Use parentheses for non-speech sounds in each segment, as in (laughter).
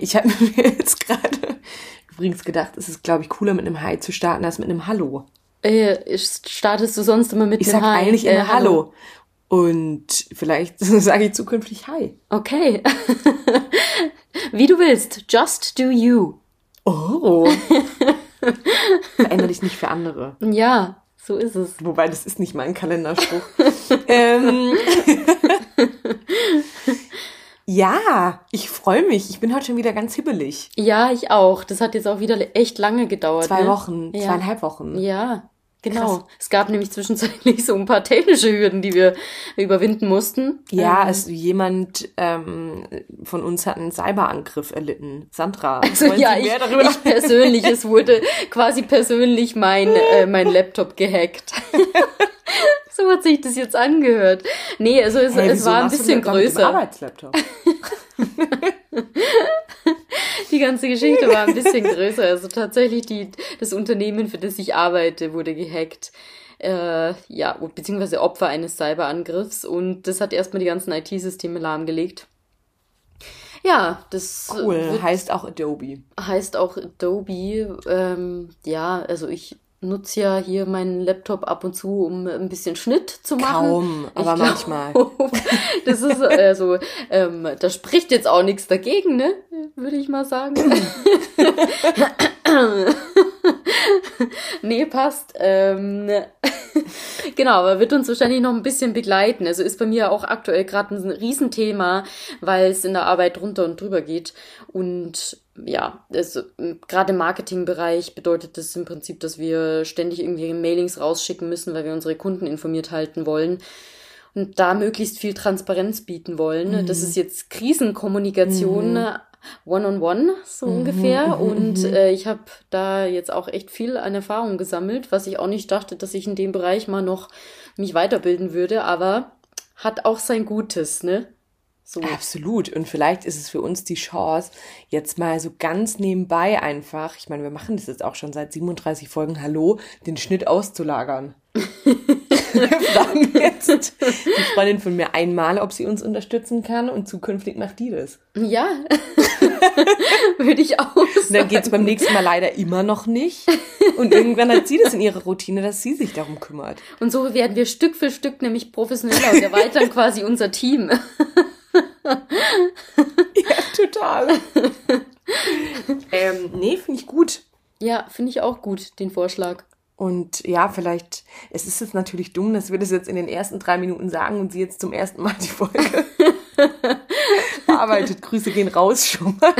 Ich habe (laughs) mir jetzt gerade übrigens gedacht, es ist, glaube ich, cooler mit einem Hi zu starten als mit einem Hallo. Äh, startest du sonst immer mit Ich sag Hi? eigentlich Äh, immer Hallo. Und vielleicht (laughs) sage ich zukünftig Hi. Okay. (laughs) Wie du willst. Just do you. Oh. Verändere dich nicht für andere. Ja, so ist es. Wobei, das ist nicht mein Kalenderspruch. ähm, ja, ich freue mich. Ich bin heute schon wieder ganz hibbelig. Ja, ich auch. Das hat jetzt auch wieder echt lange gedauert. Zwei ne? Wochen, Ja. zweieinhalb Wochen. Ja, genau. Krass. Es gab nämlich zwischenzeitlich so ein paar technische Hürden, die wir überwinden mussten. Ja, Ähm, es, jemand ähm, von uns hat einen Cyberangriff erlitten. Sandra, (laughs) Also, ja, ich, mehr darüber ich persönlich, es wurde quasi persönlich mein, äh, mein (laughs) Laptop gehackt. (laughs) (laughs) so hat sich das jetzt angehört. Nee, also es, Hey, es war ein bisschen größer. Arbeitslaptop. (laughs) Die ganze Geschichte war ein bisschen größer. Also tatsächlich die, das Unternehmen, für das ich arbeite, wurde gehackt. Äh, ja, beziehungsweise Opfer eines Cyberangriffs. Und das hat erstmal die ganzen IT-Systeme lahmgelegt. Ja, das Cool, heißt auch Adobe. heißt auch Adobe. Ähm, ja, also ich nutze ja hier meinen Laptop ab und zu, um ein bisschen Schnitt zu machen. Kaum, aber Ich manchmal. glaub, (laughs) Das ist also, ähm, da spricht jetzt auch nichts dagegen, ne? Würde ich mal sagen. (laughs) nee, passt. Ähm, (laughs) genau, aber wird uns wahrscheinlich noch ein bisschen begleiten. Also ist bei mir auch aktuell gerade ein Riesenthema, weil es in der Arbeit drunter und drüber geht. Und ja, also, gerade im Marketingbereich bedeutet das im Prinzip, dass wir ständig irgendwie Mailings rausschicken müssen, weil wir unsere Kunden informiert halten wollen und da möglichst viel Transparenz bieten wollen. Das ist jetzt Krisenkommunikation one-on-one, so ungefähr. Und äh, ich habe da jetzt auch echt viel an Erfahrung gesammelt, was ich auch nicht dachte, dass ich in dem Bereich mal noch mich weiterbilden würde, aber hat auch sein Gutes, ne? So. Absolut. Und vielleicht ist es für uns die Chance, jetzt mal so ganz nebenbei einfach, ich meine, wir machen das jetzt auch schon seit 37 Folgen, hallo, den Schnitt auszulagern. (laughs) wir fragen jetzt die Freundin von mir einmal, ob sie uns unterstützen kann und zukünftig macht die das. Ja, (laughs) würde ich auch Und dann sagen. geht's beim nächsten Mal leider immer noch nicht. Und irgendwann hat sie das in ihrer Routine, dass sie sich darum kümmert. Und so werden wir Stück für Stück nämlich professioneller und erweitern quasi unser Team. (laughs) (laughs) Ja, total. ähm, nee, finde ich gut. Ja, finde ich auch gut, den Vorschlag. Und ja, vielleicht, es ist jetzt natürlich dumm, dass wir das jetzt in den ersten drei Minuten sagen und sie jetzt zum ersten Mal die Folge (laughs) bearbeitet. Grüße gehen raus schon mal.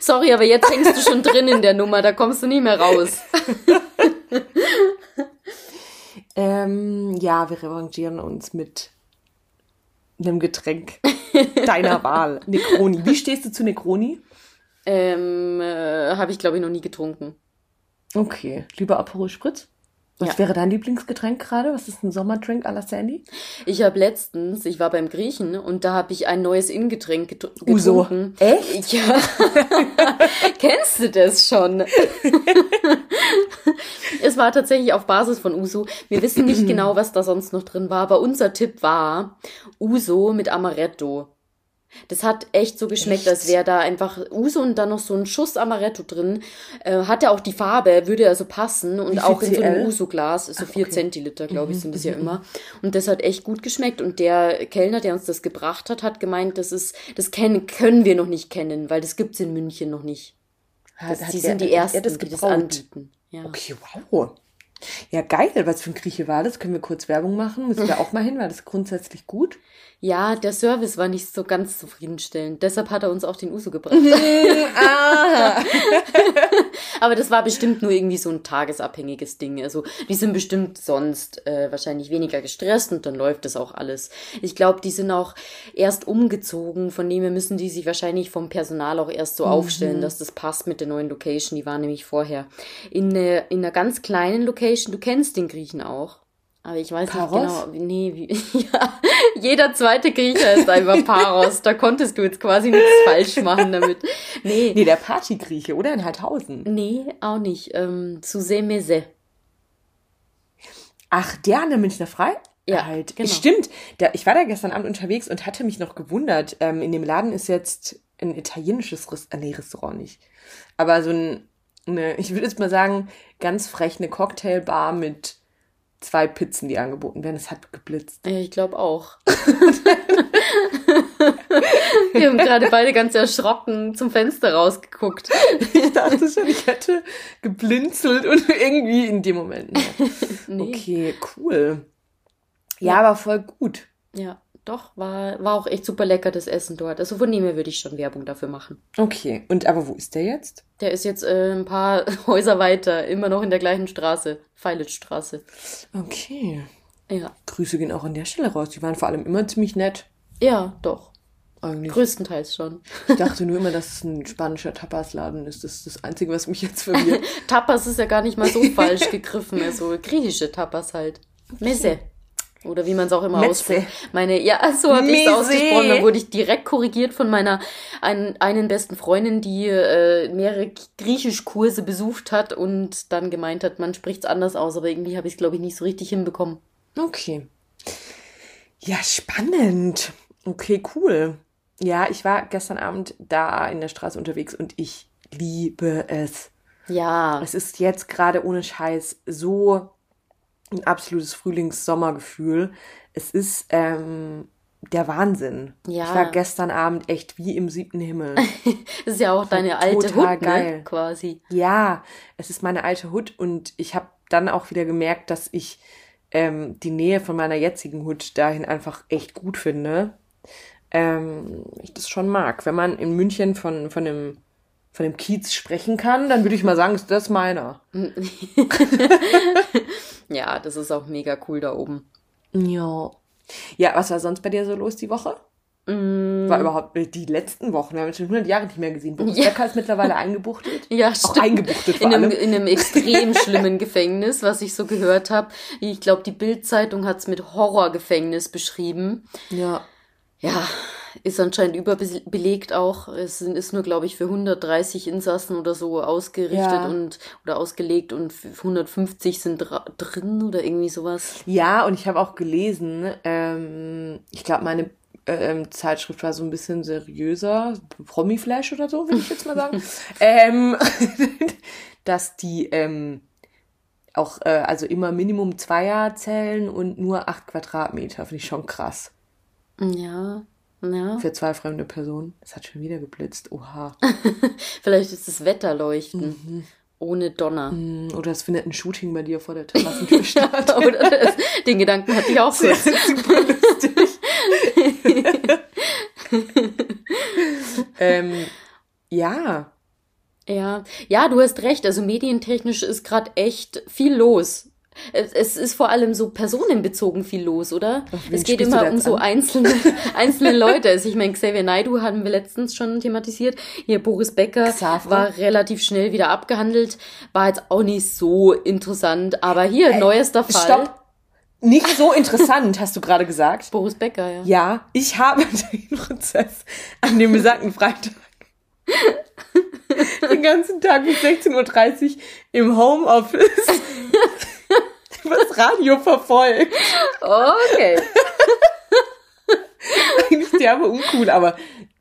Sorry, aber jetzt hängst du schon drin in der Nummer, da kommst du nie mehr raus. (laughs) Ähm, ja, wir revanchieren uns mit einem Getränk deiner (laughs) Wahl. Necroni. Wie stehst du zu Necroni? Ähm, äh, habe ich glaube ich noch nie getrunken. Okay, lieber Aperol Spritz. Was Ja. wäre dein Lieblingsgetränk gerade? Was ist ein Sommerdrink à la Sandy? Ich habe letztens, ich war beim Griechen und da habe ich ein neues Innengetränk get Uso. getrunken. Echt? Ja. (laughs) Kennst du das schon? (laughs) es war tatsächlich auf Basis von Uso. Wir wissen nicht genau, was da sonst noch drin war, aber unser Tipp war Uso mit Amaretto. Das hat echt so geschmeckt, Echt? als wäre da einfach Uso und dann noch so ein Schuss Amaretto drin. Äh, hatte auch die Farbe, würde also passen und auch in so einem? Uso-Glas, so Ach, vier okay. Zentiliter, glaube ich, sind das ja immer. Und das hat echt gut geschmeckt. Und der Kellner, der uns das gebracht hat, hat gemeint, das ist, das kennen, können wir noch nicht kennen, weil das gibt's in München noch nicht. Das, Hat- die hat sind er- die ersten, er das die das anbieten. Ja. Okay, wow. Ja, geil. Was für ein Grieche war das? Können wir kurz Werbung machen? Müssen wir auch mal hin, weil das grundsätzlich gut. ja, der Service war nicht so ganz zufriedenstellend. Deshalb hat er uns auch den Uso gebracht. (laughs) ah. (laughs) Aber das war bestimmt nur irgendwie so ein tagesabhängiges Ding. Also die sind bestimmt sonst äh, wahrscheinlich weniger gestresst und dann läuft das auch alles. Ich glaube, die sind auch erst umgezogen, von dem her müssen die sich wahrscheinlich vom Personal auch erst so aufstellen, dass das passt mit der neuen Location. Die waren nämlich vorher in, ne, in einer ganz kleinen Location. Du kennst den Griechen auch. Aber ich weiß Paros? nicht genau, nee, wie, (laughs) ja, jeder zweite Griecher ist einfach Paros. Da konntest du jetzt quasi nichts (laughs) falsch machen damit. Nee, Nee, der Partygrieche, oder? In Heidhausen. Nee, auch nicht. Ähm, Suzé Mese. Ach, der an der Münchner Freiheit. Ja, genau. Stimmt. Der, ich war da gestern Abend unterwegs und hatte mich noch gewundert. Ähm, in dem Laden ist jetzt ein italienisches Rest nee, Restaurant nicht. Aber so ein, eine, ich würde jetzt mal sagen, ganz frech eine Cocktailbar mit zwei Pizzen, die angeboten werden. Es hat geblitzt. Ich glaube auch. (laughs) Wir haben gerade beide ganz erschrocken zum Fenster rausgeguckt. Ich dachte schon, ich hätte geblinzelt und irgendwie in dem Moment. (laughs) Nee. Okay, cool. Ja, ja, aber voll gut. Ja, doch, war, war auch echt super lecker, das Essen dort. Also von dem her würde ich schon Werbung dafür machen. Okay, und aber wo ist der jetzt? Der ist jetzt äh, ein paar (laughs) Häuser weiter, immer noch in der gleichen Straße, Feilitzstraße. Okay. Ja. Grüße gehen auch an der Stelle raus. Die waren vor allem immer ziemlich nett. Ja, doch. Eigentlich. Größtenteils schon. Ich dachte nur immer, dass es ein spanischer Tapasladen ist. Das ist das Einzige, was mich jetzt verwirrt. (laughs) Tapas ist ja gar nicht mal so falsch gegriffen. Also griechische Tapas halt. Messe. Oder wie man es auch immer ausspricht. Meine, ja, so habe ich es ausgesprochen. Dann wurde ich direkt korrigiert von meiner ein, einen besten Freundin, die äh, mehrere Griechischkurse besucht hat und dann gemeint hat, man spricht es anders aus, aber irgendwie habe ich es, glaube ich, nicht so richtig hinbekommen. Okay. Ja, spannend. Okay, cool. Ja, ich war gestern Abend da in der Straße unterwegs und ich liebe es. Ja. Es ist jetzt gerade ohne Scheiß so ein absolutes Frühlings-Sommergefühl. Es ist ähm, der Wahnsinn. Ja. Ich war gestern Abend echt wie im siebten Himmel. (laughs) das ist ja auch (laughs) deine alte Hut, ne? geil. quasi. Ja, es ist meine alte Hut und ich habe dann auch wieder gemerkt, dass ich ähm, die Nähe von meiner jetzigen Hut dahin einfach echt gut finde ähm, ich das schon mag. Wenn man in München von, von dem von dem Kiez sprechen kann, dann würde ich mal sagen, ist das meiner. (laughs) ja, das ist auch mega cool da oben. Ja. Ja, was war sonst bei dir so los die Woche? Mm. War überhaupt die letzten Wochen, wir haben schon 100 Jahre nicht mehr gesehen. Boris ja. Becker ist mittlerweile eingebuchtet. Ja, stimmt. Auch eingebuchtet vor in einem, allem. In einem extrem (laughs) schlimmen Gefängnis, was ich so gehört habe. Ich glaube, die Bild-Zeitung hat es mit Horrorgefängnis beschrieben. Ja ja, ist anscheinend überbelegt auch. Es ist nur, glaube ich, für 130 Insassen oder so ausgerichtet ja. und oder ausgelegt und 150 sind drin oder irgendwie sowas. Ja, und ich habe auch gelesen, ähm, ich glaube, meine ähm, Zeitschrift war so ein bisschen seriöser, Promi-Flash oder so, würde ich jetzt mal sagen, (laughs) ähm, (laughs) dass die ähm, auch, äh, also immer Minimum Zweier zählen und nur acht Quadratmeter, finde ich schon krass. Ja, ja. Für zwei fremde Personen. Es hat schon wieder geblitzt. Oha. (laughs) Vielleicht ist das Wetterleuchten. Mhm. Ohne Donner. Mhm. Oder es findet ein Shooting bei dir vor der Terrassentür statt. (laughs) Oder das, den Gedanken hatte ich auch kurz. Super lustig. (laughs) ähm, ja. Ja, ja, du hast recht. Also medientechnisch ist gerade echt viel los. Es ist vor allem so personenbezogen viel los, oder? Ach, es geht immer um so einzelne, (laughs) einzelne Leute. Also ich meine, Xavier Naidu hatten wir letztens schon thematisiert. Hier Boris Becker Xaver. war relativ schnell wieder abgehandelt. War jetzt auch nicht so interessant. Aber hier, äh, neuester Fall. Stopp. Nicht so interessant, hast du gerade gesagt. (laughs) Boris Becker, ja. Ja, ich habe (laughs) den Prozess an dem besagten Freitag den ganzen Tag bis 16.30 Uhr im Homeoffice (laughs) das Radio verfolgt. Okay. (laughs) Eigentlich derbe uncool, aber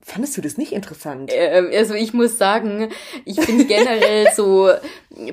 Fandest du das nicht interessant? Ähm, also ich muss sagen, ich finde generell so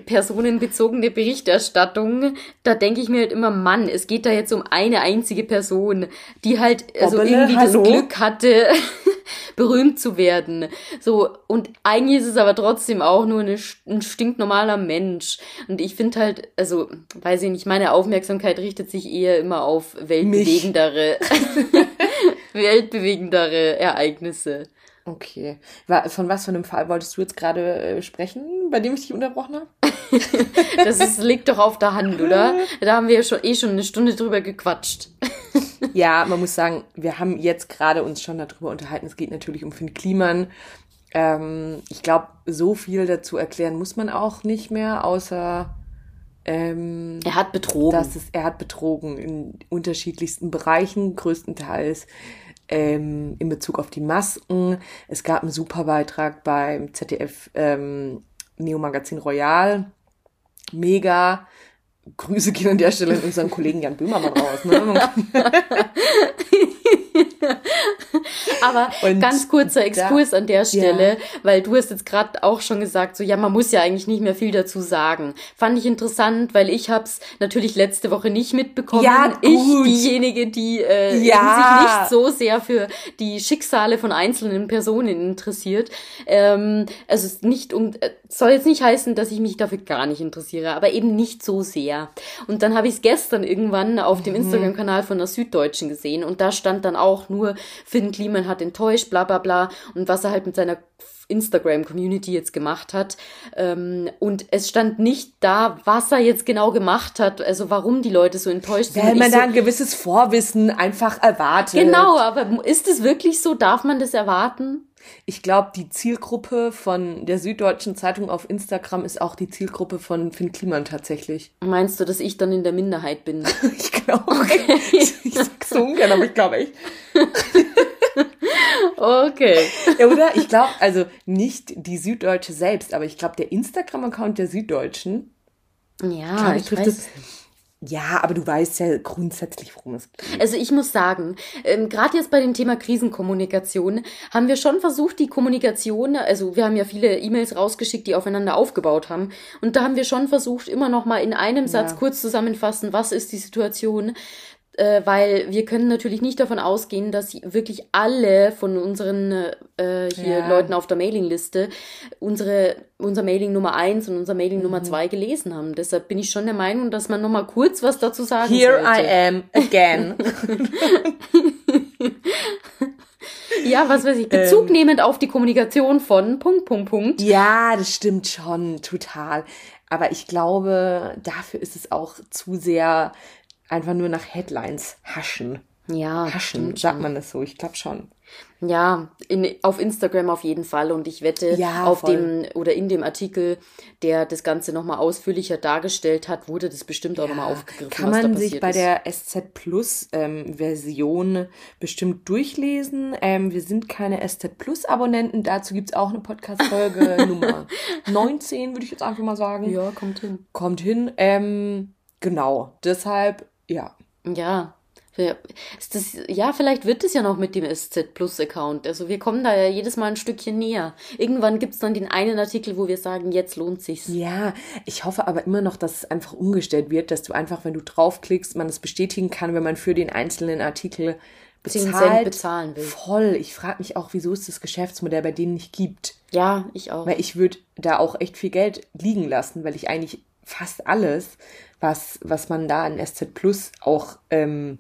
personenbezogene Berichterstattung, da denke ich mir halt immer, Mann, es geht da jetzt um eine einzige Person, die halt also irgendwie hallo? das Glück hatte, (laughs) berühmt zu werden. So, und eigentlich ist es aber trotzdem auch nur eine, ein stinknormaler Mensch. Und ich finde halt, also, weiß ich nicht, meine Aufmerksamkeit richtet sich eher immer auf weltbewegendere, (laughs) (laughs) weltbewegendere Ereignisse. Okay. Von was für einem Fall wolltest du jetzt gerade äh, sprechen, bei dem ich dich unterbrochen habe? (laughs) das ist, liegt doch auf der Hand, oder? (laughs) Da haben wir ja schon eh schon eine Stunde drüber gequatscht. (laughs) ja, man muss sagen, wir haben jetzt gerade uns schon darüber unterhalten. Es geht natürlich um Finn Kliman. Ähm, ich glaube, so viel dazu erklären muss man auch nicht mehr, außer ähm, er hat betrogen. Das ist, er hat betrogen in unterschiedlichsten Bereichen, größtenteils ähm, in Bezug auf die Masken. Es gab einen super Beitrag beim ZDF ähm, Neo Magazin Royal. Mega. Grüße gehen an der Stelle an unseren Kollegen Jan Böhmermann raus. Ne? (laughs) Aber und ganz kurzer Exkurs da, an der Stelle, ja. weil du hast jetzt gerade auch schon gesagt, so ja, man muss ja eigentlich nicht mehr viel dazu sagen. Fand ich interessant, weil ich hab's natürlich letzte Woche nicht mitbekommen. Ja, gut. Ich diejenige, die äh, ja. sich nicht so sehr für die Schicksale von einzelnen Personen interessiert. Ähm, also nicht um äh, soll jetzt nicht heißen, dass ich mich dafür gar nicht interessiere, aber eben nicht so sehr. Und dann habe ich es gestern irgendwann auf dem mhm. Instagram-Kanal von der Süddeutschen gesehen und da stand dann auch nur, Finn Kliman hat enttäuscht, bla bla bla und was er halt mit seiner Instagram-Community jetzt gemacht hat. Ähm, und es stand nicht da, was er jetzt genau gemacht hat, also warum die Leute so enttäuscht sind. Weil man da so, ein gewisses Vorwissen einfach erwartet. Genau, aber ist es wirklich so? Darf man das erwarten? Ich glaube, die Zielgruppe von der Süddeutschen Zeitung auf Instagram ist auch die Zielgruppe von Finn Kliman tatsächlich. Meinst du, dass ich dann in der Minderheit bin? (laughs) ich glaube. Okay. Ich sag's so ungern, aber ich glaube echt. (laughs) okay. Ja, oder? Ich glaube, also nicht die Süddeutsche selbst, aber ich glaube, der Instagram-Account der Süddeutschen. Ja, ich, ich weiß. Das, ja, aber du weißt ja grundsätzlich, worum es geht. Also ich muss sagen, ähm, gerade jetzt bei dem Thema Krisenkommunikation haben wir schon versucht, die Kommunikation, also wir haben ja viele E-Mails rausgeschickt, die aufeinander aufgebaut haben. Und da haben wir schon versucht, immer noch mal in einem Satz ja. kurz zusammenfassen, was ist die Situation, äh, weil wir können natürlich nicht davon ausgehen, dass wirklich alle von unseren äh, hier ja. Leuten auf der Mailingliste unsere unser Mailing Nummer eins und unser Mailing mhm. Nummer zwei gelesen haben. Deshalb bin ich schon der Meinung, dass man noch mal kurz was dazu sagen Here sollte. I am again. (laughs) ja, was weiß ich, Bezug ähm, nehmend auf die Kommunikation von Punkt, Punkt, Punkt. Ja, das stimmt schon, total. Aber ich glaube, dafür ist es auch zu sehr einfach nur nach Headlines haschen. Ja. Haschen, sagt man das so? Ich glaube schon. Ja, in, auf Instagram auf jeden Fall. Und ich wette, ja, auf voll. dem oder in dem Artikel, der das Ganze nochmal ausführlicher dargestellt hat, wurde das bestimmt auch ja, nochmal aufgegriffen. Kann man sich bei ist. der SZ Plus ähm, Version bestimmt durchlesen. Ähm, wir sind keine SZ Plus Abonnenten. Dazu gibt es auch eine Podcast-Folge (laughs) Nummer 19, würde ich jetzt einfach mal sagen. Ja, kommt hin. Kommt hin. Ähm, genau. Deshalb ja. Ja. Ist das, ja, vielleicht wird es ja noch mit dem SZ Plus Account. Also wir kommen da ja jedes Mal ein Stückchen näher. Irgendwann gibt es dann den einen Artikel, wo wir sagen, jetzt lohnt sich's. Ja, ich hoffe aber immer noch, dass es einfach umgestellt wird, dass du einfach, wenn du draufklickst, man es bestätigen kann, wenn man für den einzelnen Artikel bezahlt, bezahlen will. Voll. Ich frage mich auch, wieso es das Geschäftsmodell bei denen nicht gibt. Ja, ich auch. Weil ich würde da auch echt viel Geld liegen lassen, weil ich eigentlich fast alles was, was man da in SZ Plus auch ähm,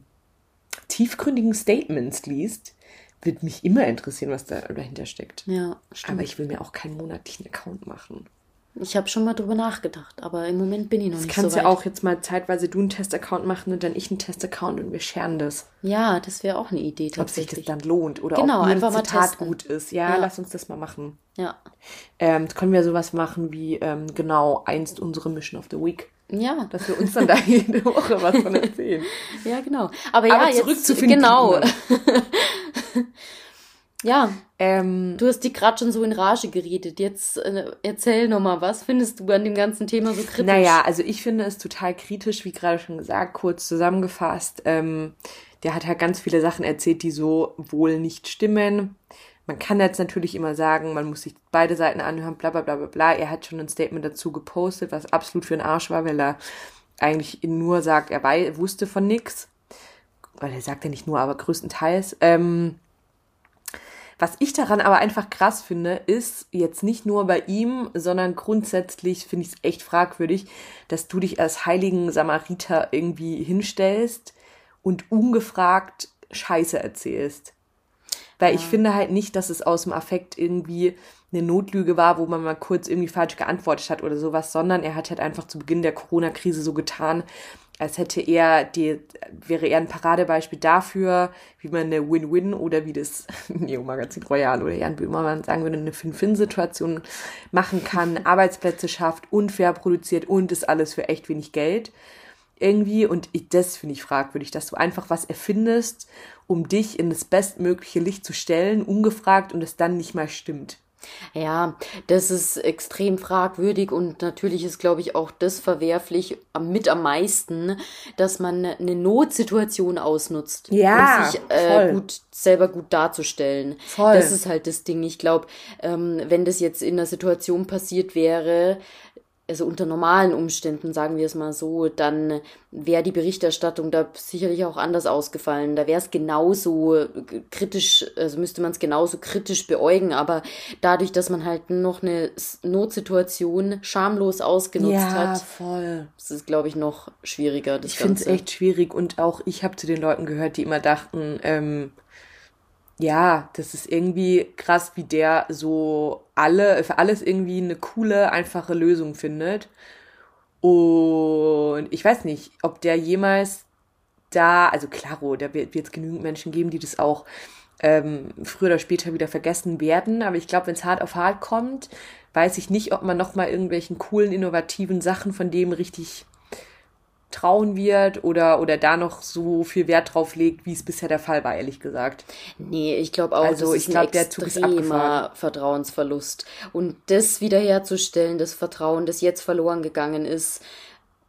tiefgründigen Statements liest, wird mich immer interessieren, was da dahinter steckt. Ja, stimmt. Aber ich will mir auch keinen monatlichen Account machen. Ich habe schon mal drüber nachgedacht, aber im Moment bin ich noch das nicht so weit. kannst ja auch jetzt mal zeitweise du einen Testaccount machen und dann ich einen Testaccount und wir scheren das. Ja, das wäre auch eine Idee Ob sich das dann lohnt oder genau, ob einfach ein Zitat testen. gut ist. Ja, ja, lass uns das mal machen. Ja. Ähm, können wir sowas machen wie ähm, genau einst unsere Mission of the Week. Ja. Dass wir uns dann da (laughs) jede Woche was von erzählen. (laughs) ja, genau. Aber, Aber ja, zurück jetzt, zu Genau. (laughs) ja. Ähm, du hast die gerade schon so in Rage geredet. Jetzt äh, erzähl noch mal, was findest du an dem ganzen Thema so kritisch? Naja, also ich finde es total kritisch, wie gerade schon gesagt, kurz zusammengefasst. Ähm, der hat halt ganz viele Sachen erzählt, die so wohl nicht stimmen. Man kann jetzt natürlich immer sagen, man muss sich beide Seiten anhören, bla bla bla bla bla. Er hat schon ein Statement dazu gepostet, was absolut für einen Arsch war, weil er eigentlich nur sagt, er wusste von nix. Weil er sagt ja nicht nur, aber größtenteils. Ähm, was ich daran aber einfach krass finde, ist jetzt nicht nur bei ihm, sondern grundsätzlich finde ich es echt fragwürdig, dass du dich als heiligen Samariter irgendwie hinstellst und ungefragt Scheiße erzählst. Weil ja. ich finde halt nicht, dass es aus dem Affekt irgendwie eine Notlüge war, wo man mal kurz irgendwie falsch geantwortet hat oder sowas, sondern er hat halt einfach zu Beginn der Corona-Krise so getan, als hätte er die, wäre er ein Paradebeispiel dafür, wie man eine Win-Win oder wie das (laughs) Neo-Magazin Royal oder Jan Böhmermann sagen würde, eine Fin-Fin-Situation machen kann, (laughs) Arbeitsplätze schafft, unfair produziert und ist alles für echt wenig Geld irgendwie. Und ich, das finde ich fragwürdig, dass du einfach was erfindest, um dich in das bestmögliche Licht zu stellen, ungefragt und es dann nicht mal stimmt. Ja, das ist extrem fragwürdig und natürlich ist, glaube ich, auch das verwerflich mit am meisten, dass man eine Notsituation ausnutzt, Ja, um sich äh, gut selber gut darzustellen. Voll. Das ist halt das Ding. Ich glaube, ähm, wenn das jetzt in einer Situation passiert wäre, also unter normalen Umständen, sagen wir es mal so, dann wäre die Berichterstattung da sicherlich auch anders ausgefallen. Da wäre es genauso kritisch, also müsste man es genauso kritisch beäugen, aber dadurch, dass man halt noch eine Notsituation schamlos ausgenutzt Ja, hat, voll. ist es, glaube ich, noch schwieriger, das Ich finde es echt schwierig und auch ich habe zu den Leuten gehört, die immer dachten, ähm, ja, das ist irgendwie krass, wie der so alle, für alles irgendwie eine coole, einfache Lösung findet. Und ich weiß nicht, ob der jemals da, also klaro, da wird es genügend Menschen geben, die das auch ähm, früher oder später wieder vergessen werden. Aber ich glaube, wenn es hart auf hart kommt, weiß ich nicht, ob man nochmal irgendwelchen coolen, innovativen Sachen von dem richtig trauen wird oder, oder da noch so viel Wert drauf legt, wie es bisher der Fall war, ehrlich gesagt. Nee, ich glaube auch, Also, das ich ist glaub, ein extremer. Vertrauensverlust. Und das wiederherzustellen, das Vertrauen, das jetzt verloren gegangen ist,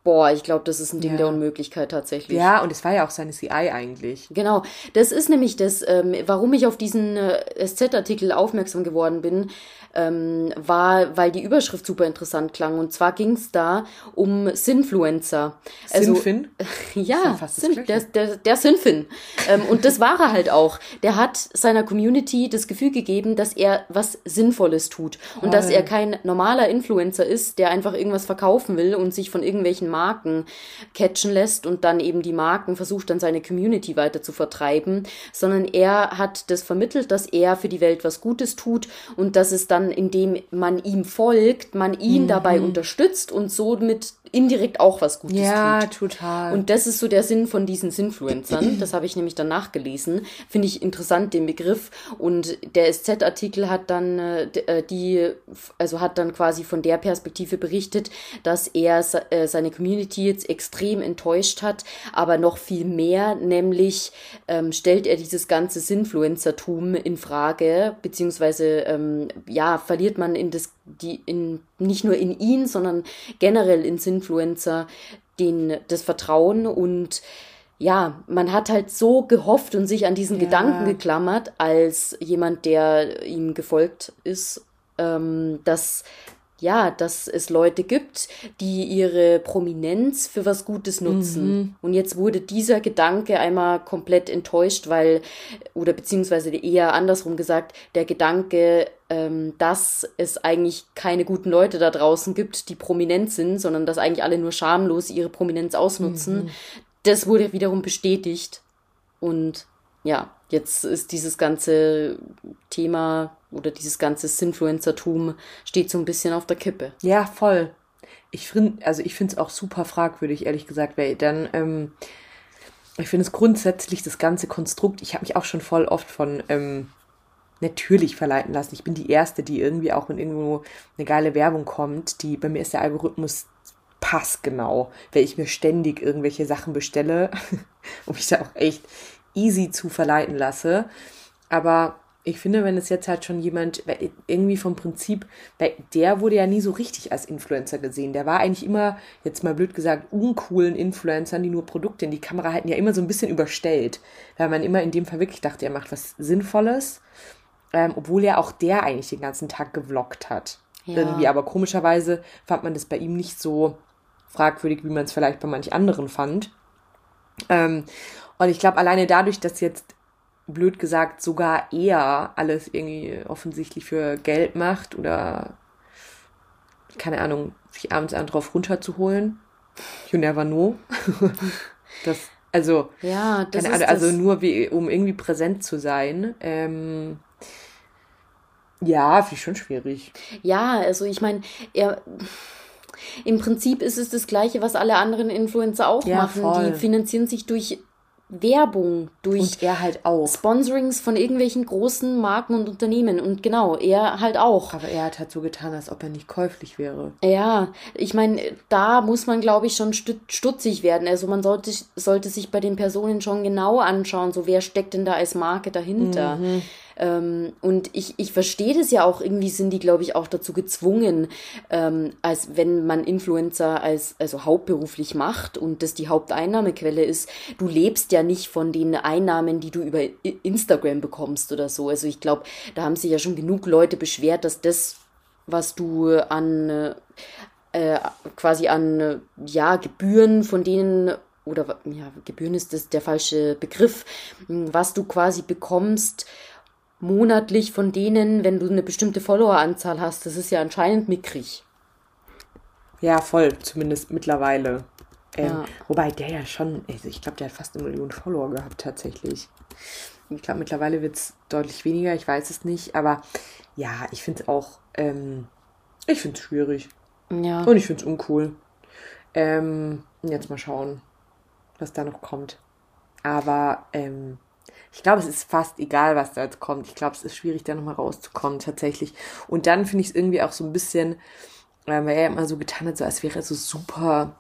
boah, ich glaube, das ist ein Ding Ja. der Unmöglichkeit tatsächlich. Ja, und es war ja auch seine CI eigentlich. Genau, das ist nämlich das, ähm, warum ich auf diesen äh, SZ-Artikel aufmerksam geworden bin, ähm, war, weil die Überschrift super interessant klang. Und zwar ging es da um Sinfluencer. Sinfin? (laughs) Ja, ja Sin, der, der, der Sinfin. ähm, und das war er halt auch. Der hat seiner Community das Gefühl gegeben, dass er was Sinnvolles tut. Und dass er kein normaler Influencer ist, der einfach irgendwas verkaufen will und sich von irgendwelchen Marken catchen lässt und dann eben die Marken versucht, dann seine Community weiter zu vertreiben, sondern er hat das vermittelt, dass er für die Welt was Gutes tut und dass es dann, indem man ihm folgt, man ihn Mhm. dabei unterstützt und somit indirekt auch was Gutes Ja, tut. total. Und das ist so der Sinn von diesen Sinfluencern. Das habe ich nämlich dann nachgelesen. Finde ich interessant, den Begriff. Und der SZ-Artikel hat dann äh, äh, die, also hat dann quasi von der Perspektive berichtet, dass er äh, seine Community jetzt extrem enttäuscht hat, aber noch viel mehr, nämlich ähm, stellt er dieses ganze Sinfluencertum in Frage, beziehungsweise ähm, ja, verliert man in das, die, in, nicht nur in ihn, sondern generell in Sinfluencer den, das Vertrauen. Und ja, man hat halt so gehofft und sich an diesen Gedanken geklammert, als jemand, der ihm gefolgt ist, ähm, dass ja, dass es Leute gibt, die ihre Prominenz für was Gutes nutzen. Und jetzt wurde dieser Gedanke einmal komplett enttäuscht, weil, oder beziehungsweise eher andersrum gesagt, der Gedanke, ähm, dass es eigentlich keine guten Leute da draußen gibt, die prominent sind, sondern dass eigentlich alle nur schamlos ihre Prominenz ausnutzen, das wurde wiederum bestätigt. Und ja, jetzt ist dieses ganze Thema oder dieses ganze Sinfluencertum steht so ein bisschen auf der Kippe. Ja, voll. Ich finde, also ich finde es auch super fragwürdig, ehrlich gesagt, weil dann, ähm, ich finde es grundsätzlich das ganze Konstrukt, ich habe mich auch schon voll oft von ähm, natürlich verleiten lassen. Ich bin die Erste, die irgendwie auch, wenn irgendwo eine geile Werbung kommt, die, bei mir ist der Algorithmus passgenau, weil ich mir ständig irgendwelche Sachen bestelle (laughs) und mich da auch echt easy zu verleiten lasse. Aber ich finde, wenn es jetzt halt schon jemand, irgendwie vom Prinzip, weil der wurde ja nie so richtig als Influencer gesehen. Der war eigentlich immer, jetzt mal blöd gesagt, uncoolen Influencern, die nur Produkte in die Kamera halten, ja immer so ein bisschen überstellt. Weil man immer in dem Fall wirklich dachte, er macht was Sinnvolles. Ähm, obwohl ja auch der eigentlich den ganzen Tag gevloggt hat. Ja. Irgendwie, aber komischerweise fand man das bei ihm nicht so fragwürdig, wie man es vielleicht bei manch anderen fand. Ähm, und ich glaube, alleine dadurch, dass jetzt blöd gesagt sogar er alles irgendwie offensichtlich für Geld macht oder keine Ahnung, sich abends an drauf runterzuholen. You never know. (laughs) das, also, Ja, das ist Ahnung, also nur wie, um irgendwie präsent zu sein. Ähm, ja, finde ich schon schwierig. Ja, also ich meine, er. Im Prinzip ist es das Gleiche, was alle anderen Influencer auch Ja, machen. voll. Die finanzieren sich durch Werbung, durch Und er halt auch. Sponsorings von irgendwelchen großen Marken und Unternehmen. Und genau, er halt auch. Aber er hat halt so getan, als ob er nicht käuflich wäre. Ja, ich meine, da muss man, glaube ich, schon stu- stutzig werden. Also man sollte, sollte sich bei den Personen schon genau anschauen, so wer steckt denn da als Marke dahinter. Ähm, und ich, ich verstehe das ja auch, irgendwie sind die, glaube ich, auch dazu gezwungen, ähm, als wenn man Influencer als also hauptberuflich macht und das die Haupteinnahmequelle ist, du lebst ja nicht von den Einnahmen, die du über Instagram bekommst oder so. Also ich glaube, da haben sich ja schon genug Leute beschwert, dass das, was du an äh, quasi an ja Gebühren von denen oder ja, Gebühren ist das der falsche Begriff, was du quasi bekommst monatlich von denen, wenn du eine bestimmte Followeranzahl hast. Das ist ja anscheinend mickrig. Ja, voll, zumindest mittlerweile. Ähm, ja. Wobei der ja schon, also ich glaube, der hat fast eine Million Follower gehabt tatsächlich. Ich glaube, mittlerweile wird es deutlich weniger, ich weiß es nicht, aber ja, ich finde es auch, ähm, ich finde es schwierig. Ja. Und ich finde es uncool. Ähm, jetzt mal schauen was da noch kommt. Aber ähm, ich glaube, es ist fast egal, was da jetzt kommt. Ich glaube, es ist schwierig, da nochmal rauszukommen, tatsächlich. Und dann finde ich es irgendwie auch so ein bisschen, äh, weil er immer so getan hat, so als wäre er so super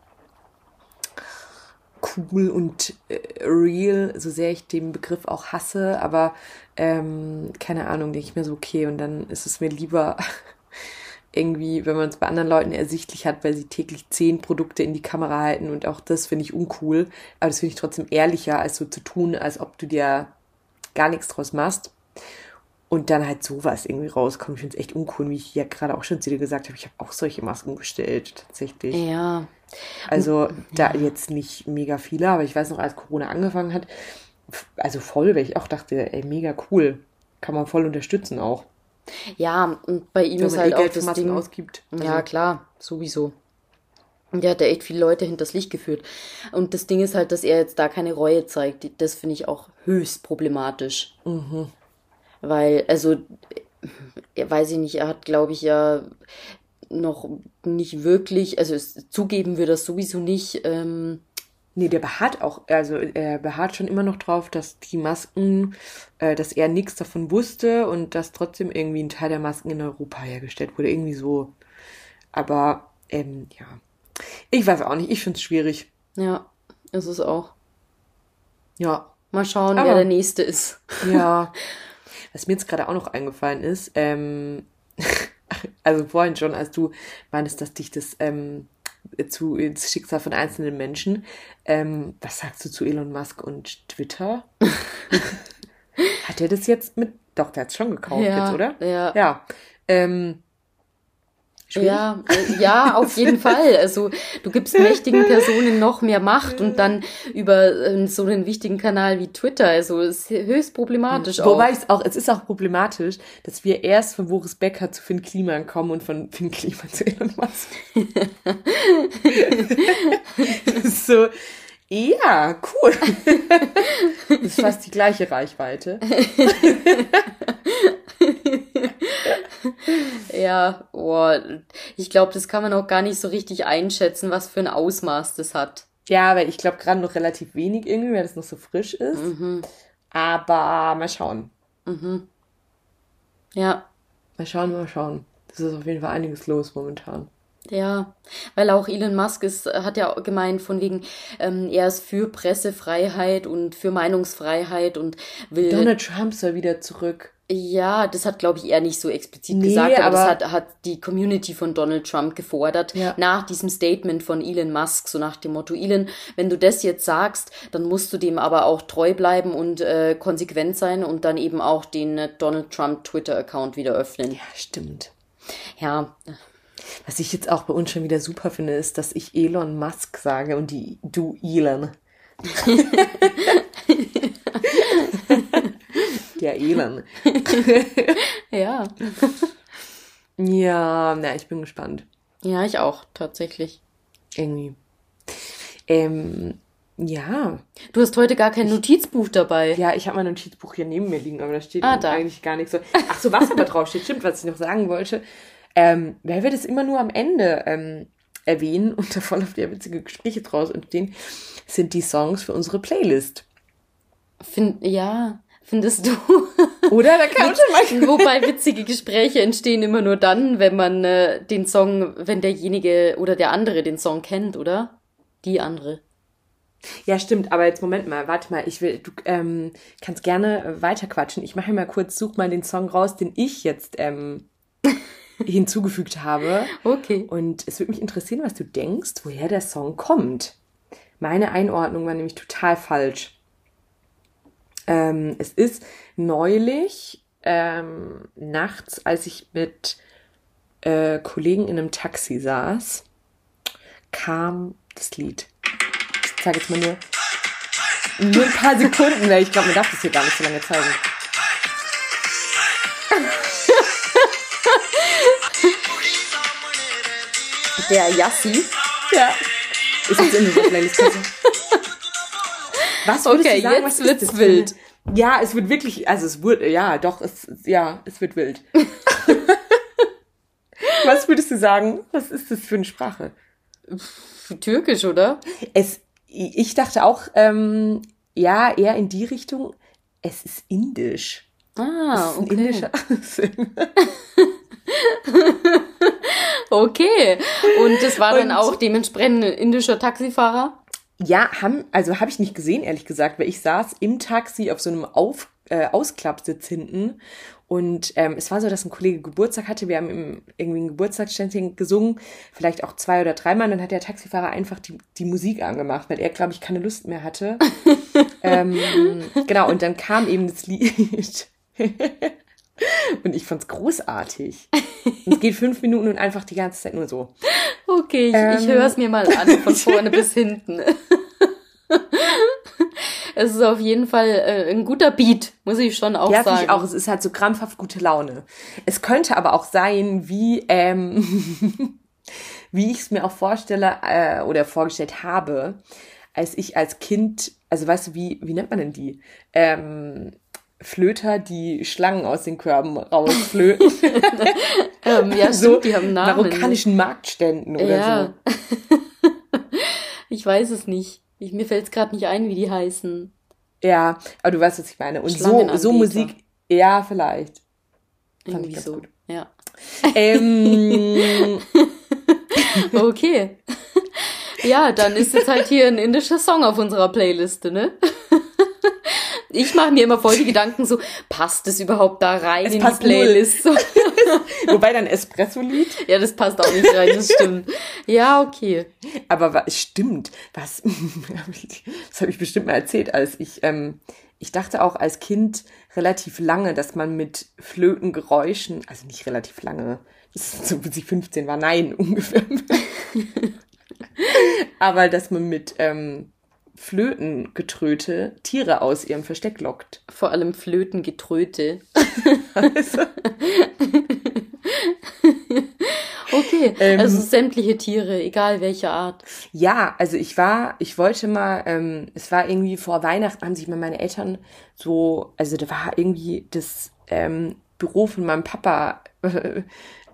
cool und äh, real, so sehr ich den Begriff auch hasse, aber ähm, keine Ahnung, denke ich mir so, okay, und dann ist es mir lieber (laughs) irgendwie, wenn man es bei anderen Leuten ersichtlich hat, weil sie täglich zehn Produkte in die Kamera halten und auch das finde ich uncool. Aber das finde ich trotzdem ehrlicher, als so zu tun, als ob du dir gar nichts draus machst. Und dann halt sowas irgendwie rauskommt. Ich finde es echt uncool, wie ich ja gerade auch schon zu dir gesagt habe. Ich habe auch solche Masken bestellt, tatsächlich. Ja. Also da jetzt nicht mega viele, aber ich weiß noch, als Corona angefangen hat, also voll, weil ich auch dachte, ey, mega cool. Kann man voll unterstützen auch. Ja, und bei ihm Wenn ist halt eh auch das Ding. Ausgibt. Also. Ja, klar, sowieso. Und der hat ja echt viele Leute hinters Licht geführt. Und das Ding ist halt, dass er jetzt da keine Reue zeigt. Das finde ich auch höchst problematisch. Mhm. Weil, also, er weiß ich nicht, er hat, glaube ich, ja noch nicht wirklich, also es, zugeben wir das sowieso nicht, ähm, Nee, der beharrt auch, also er beharrt schon immer noch drauf, dass die Masken, äh, dass er nichts davon wusste und dass trotzdem irgendwie ein Teil der Masken in Europa hergestellt wurde. Irgendwie so. Aber, ähm, ja. Ich weiß auch nicht, ich finde es schwierig. Ja, ist es auch. Ja. Mal schauen, Aber, wer der Nächste ist. Ja. (laughs) Was mir jetzt gerade auch noch eingefallen ist, ähm, (laughs) also vorhin schon, als du meinst, dass dich das ähm, zu ins Schicksal von einzelnen Menschen. Ähm, was sagst du zu Elon Musk und Twitter? (laughs) Hat er das jetzt mit? Doch, der hat es schon gekauft ja, jetzt, oder? Ja. Ja. Ähm, ja, äh, ja, auf (laughs) jeden Fall. Also du gibst mächtigen Personen noch mehr Macht und dann über äh, so einen wichtigen Kanal wie Twitter. Also ist höchst problematisch auch. Wobei es auch, es ist auch problematisch, dass wir erst von Boris Becker zu Finn Kliman kommen und von Finn Kliman zu Elon Musk. (laughs) (laughs) so, ja, cool. das ist fast die gleiche Reichweite. Ja, oh, ich glaube, das kann man auch gar nicht so richtig einschätzen, was für ein Ausmaß das hat. Ja, aber ich glaube gerade noch relativ wenig irgendwie, weil das noch so frisch ist. Mhm. Aber mal schauen. Mhm. Ja. Mal schauen, mal schauen. Das ist auf jeden Fall einiges los momentan. Ja, weil auch Elon Musk ist, hat ja gemeint, von wegen, ähm, er ist für Pressefreiheit und für Meinungsfreiheit und will. Donald Trump soll wieder zurück. Ja, das hat, glaube ich, er nicht so explizit nee, gesagt, aber, aber, das hat, hat die Community von Donald Trump gefordert, ja. nach diesem Statement von Elon Musk, so nach dem Motto, Elon, wenn du das jetzt sagst, dann musst du dem aber auch treu bleiben und äh, konsequent sein und dann eben auch den äh, Donald Trump Twitter-Account wieder öffnen. Ja, stimmt. Ja. Was ich jetzt auch bei uns schon wieder super finde, ist, dass ich Elon Musk sage und die, du Elon. (laughs) der Elon. (laughs) ja. Ja, na, ich bin gespannt. Ja, ich auch, tatsächlich. Irgendwie. Ähm, ja. Du hast heute gar kein Notizbuch dabei. Ja, ich habe mein Notizbuch hier neben mir liegen, aber da steht ah, da. eigentlich gar nichts so. Ach so, was aber (laughs) drauf steht, stimmt, was ich noch sagen wollte. Ähm, weil wir das immer nur am Ende ähm, erwähnen und da voll auf die witzige Gespräche draus entstehen, sind die Songs für unsere Playlist. Find, ja, findest du? Oder? Da kann schon mal. (laughs) Wobei witzige Gespräche entstehen immer nur dann, wenn man äh, den Song, wenn derjenige oder der andere den Song kennt, oder? Die andere. Ja, stimmt, aber jetzt Moment mal, warte mal, ich will, du ähm, kannst gerne weiter quatschen. Ich mache mal kurz, such mal den Song raus, den ich jetzt ähm, (laughs) hinzugefügt habe. Okay. Und es würde mich interessieren, was du denkst, woher der Song kommt. Meine Einordnung war nämlich total falsch. Ähm, es ist neulich ähm, nachts, als ich mit äh, Kollegen in einem Taxi saß, kam das Lied. Ich zeige jetzt mal nur, nur ein paar Sekunden, weil ich glaube, man darf das hier gar nicht so lange zeigen. Der Yassi. Ja. Ist jetzt in der Playlist. (laughs) Was würdest Okay, du sagen, jetzt was wird's das wild. Ja, es wird wirklich, also es wird, ja, doch, es, ja, es wird wild. (laughs) was würdest du sagen? Was ist das für eine Sprache? Türkisch, oder? Es, ich dachte auch, ähm, ja, eher in die Richtung. Es ist indisch. Ah, Es ist ein okay. indischer. (laughs) Okay. Und das war dann Und- auch dementsprechend ein indischer Taxifahrer? Ja, haben, also habe ich nicht gesehen, ehrlich gesagt, weil ich saß im Taxi auf so einem auf, äh, Ausklappsitz hinten und ähm, es war so, dass ein Kollege Geburtstag hatte. Wir haben ihm irgendwie ein Geburtstagsständchen gesungen, vielleicht auch zwei oder dreimal. Dann hat der Taxifahrer einfach die, die Musik angemacht, weil er, glaube ich, keine Lust mehr hatte. (laughs) ähm, genau, und dann kam eben das Lied. (laughs) und ich fand's großartig. Und es geht fünf Minuten und einfach die ganze Zeit nur so. Okay, ich, ich Ähm. höre es mir mal an, von vorne (laughs) bis hinten. (laughs) Es ist auf jeden Fall äh, ein guter Beat, muss ich schon auch Ja, sagen. ich auch. Es ist halt so krampfhaft gute Laune. Es könnte aber auch sein, wie, ähm, (laughs) wie ich es mir auch vorstelle äh, oder vorgestellt habe, als ich als Kind, also weißt du, wie, wie nennt man denn die? Ähm, Flöter, die Schlangen aus den Körben rausflöten. (laughs) Ähm, ja, stimmt, so die haben Namen. marokkanischen Marktständen oder ja. so. (laughs) ich weiß es nicht. Ich, mir fällt es gerade nicht ein, wie die heißen. Ja, aber du weißt, was ich meine. Und so, so Musik, ja, vielleicht. Fand ich Irgendwie so. gut. Ja. Ähm, (laughs) Okay. ja, dann ist jetzt halt hier ein indischer Song auf unserer Playliste, ne? Ich mache mir immer voll die Gedanken so, passt es überhaupt da rein Es in die. Playlist? So, (laughs) wobei dann Espresso-Lied ja, das passt auch nicht rein, das stimmt. Ja, okay. Aber es stimmt, was, (laughs) das habe ich bestimmt mal erzählt, als ich, ähm, ich dachte auch als Kind relativ lange, dass man mit Flötengeräuschen, also nicht relativ lange, so bis ich 15 war, nein, (laughs) ungefähr. Aber dass man mit ähm, Flötengetröte Tiere aus ihrem Versteck lockt. Vor allem Flötengetröte. Also, (laughs) Okay, Ähm. also sämtliche Tiere, egal welche Art. Ja, also ich war, ich wollte mal, ähm, es war irgendwie vor Weihnachten, haben sich mal meine Eltern so, also da war irgendwie das ähm, Büro von meinem Papa (laughs) äh,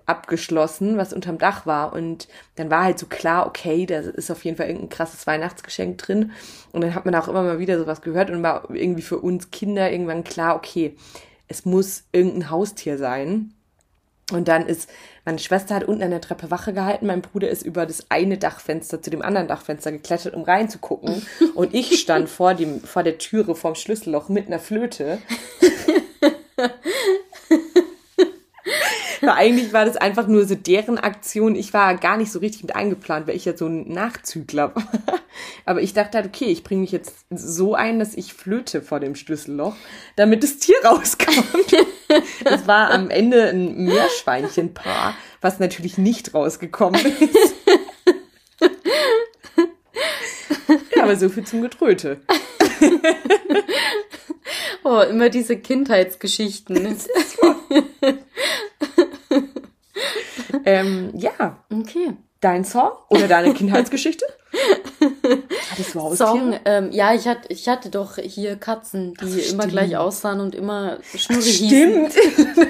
abgeschlossen, was unterm Dach war. Und dann war halt so klar, okay, da ist auf jeden Fall irgendein krasses Weihnachtsgeschenk drin. Und dann hat man auch immer mal wieder sowas gehört und war irgendwie für uns Kinder irgendwann klar, okay, es muss irgendein Haustier sein. Und dann ist, meine Schwester hat unten an der Treppe Wache gehalten, mein Bruder ist über das eine Dachfenster zu dem anderen Dachfenster geklettert, um reinzugucken. (laughs) Und ich stand vor dem, vor der Türe vorm Schlüsselloch mit einer Flöte. (laughs) Weil (laughs) eigentlich war das einfach nur so deren Aktion. Ich war gar nicht so richtig mit eingeplant, weil ich ja so ein Nachzügler (laughs) war. Aber ich dachte halt, okay, ich bringe mich jetzt so ein, dass ich flöte vor dem Schlüsselloch, damit das Tier (laughs) rauskommt. Das war am Ende ein Meerschweinchenpaar, was natürlich nicht rausgekommen ist. Ja, aber so viel zum Getröte. Oh, immer diese Kindheitsgeschichten. (laughs) Ähm, ja, Okay. dein Song oder deine Kindheitsgeschichte? (laughs) Hattest du Haustiere? Song, ähm, ja, ich hatte, ich hatte doch hier Katzen, die Ach, immer gleich aussahen und immer Schnurri hießen. Stimmt. (laughs)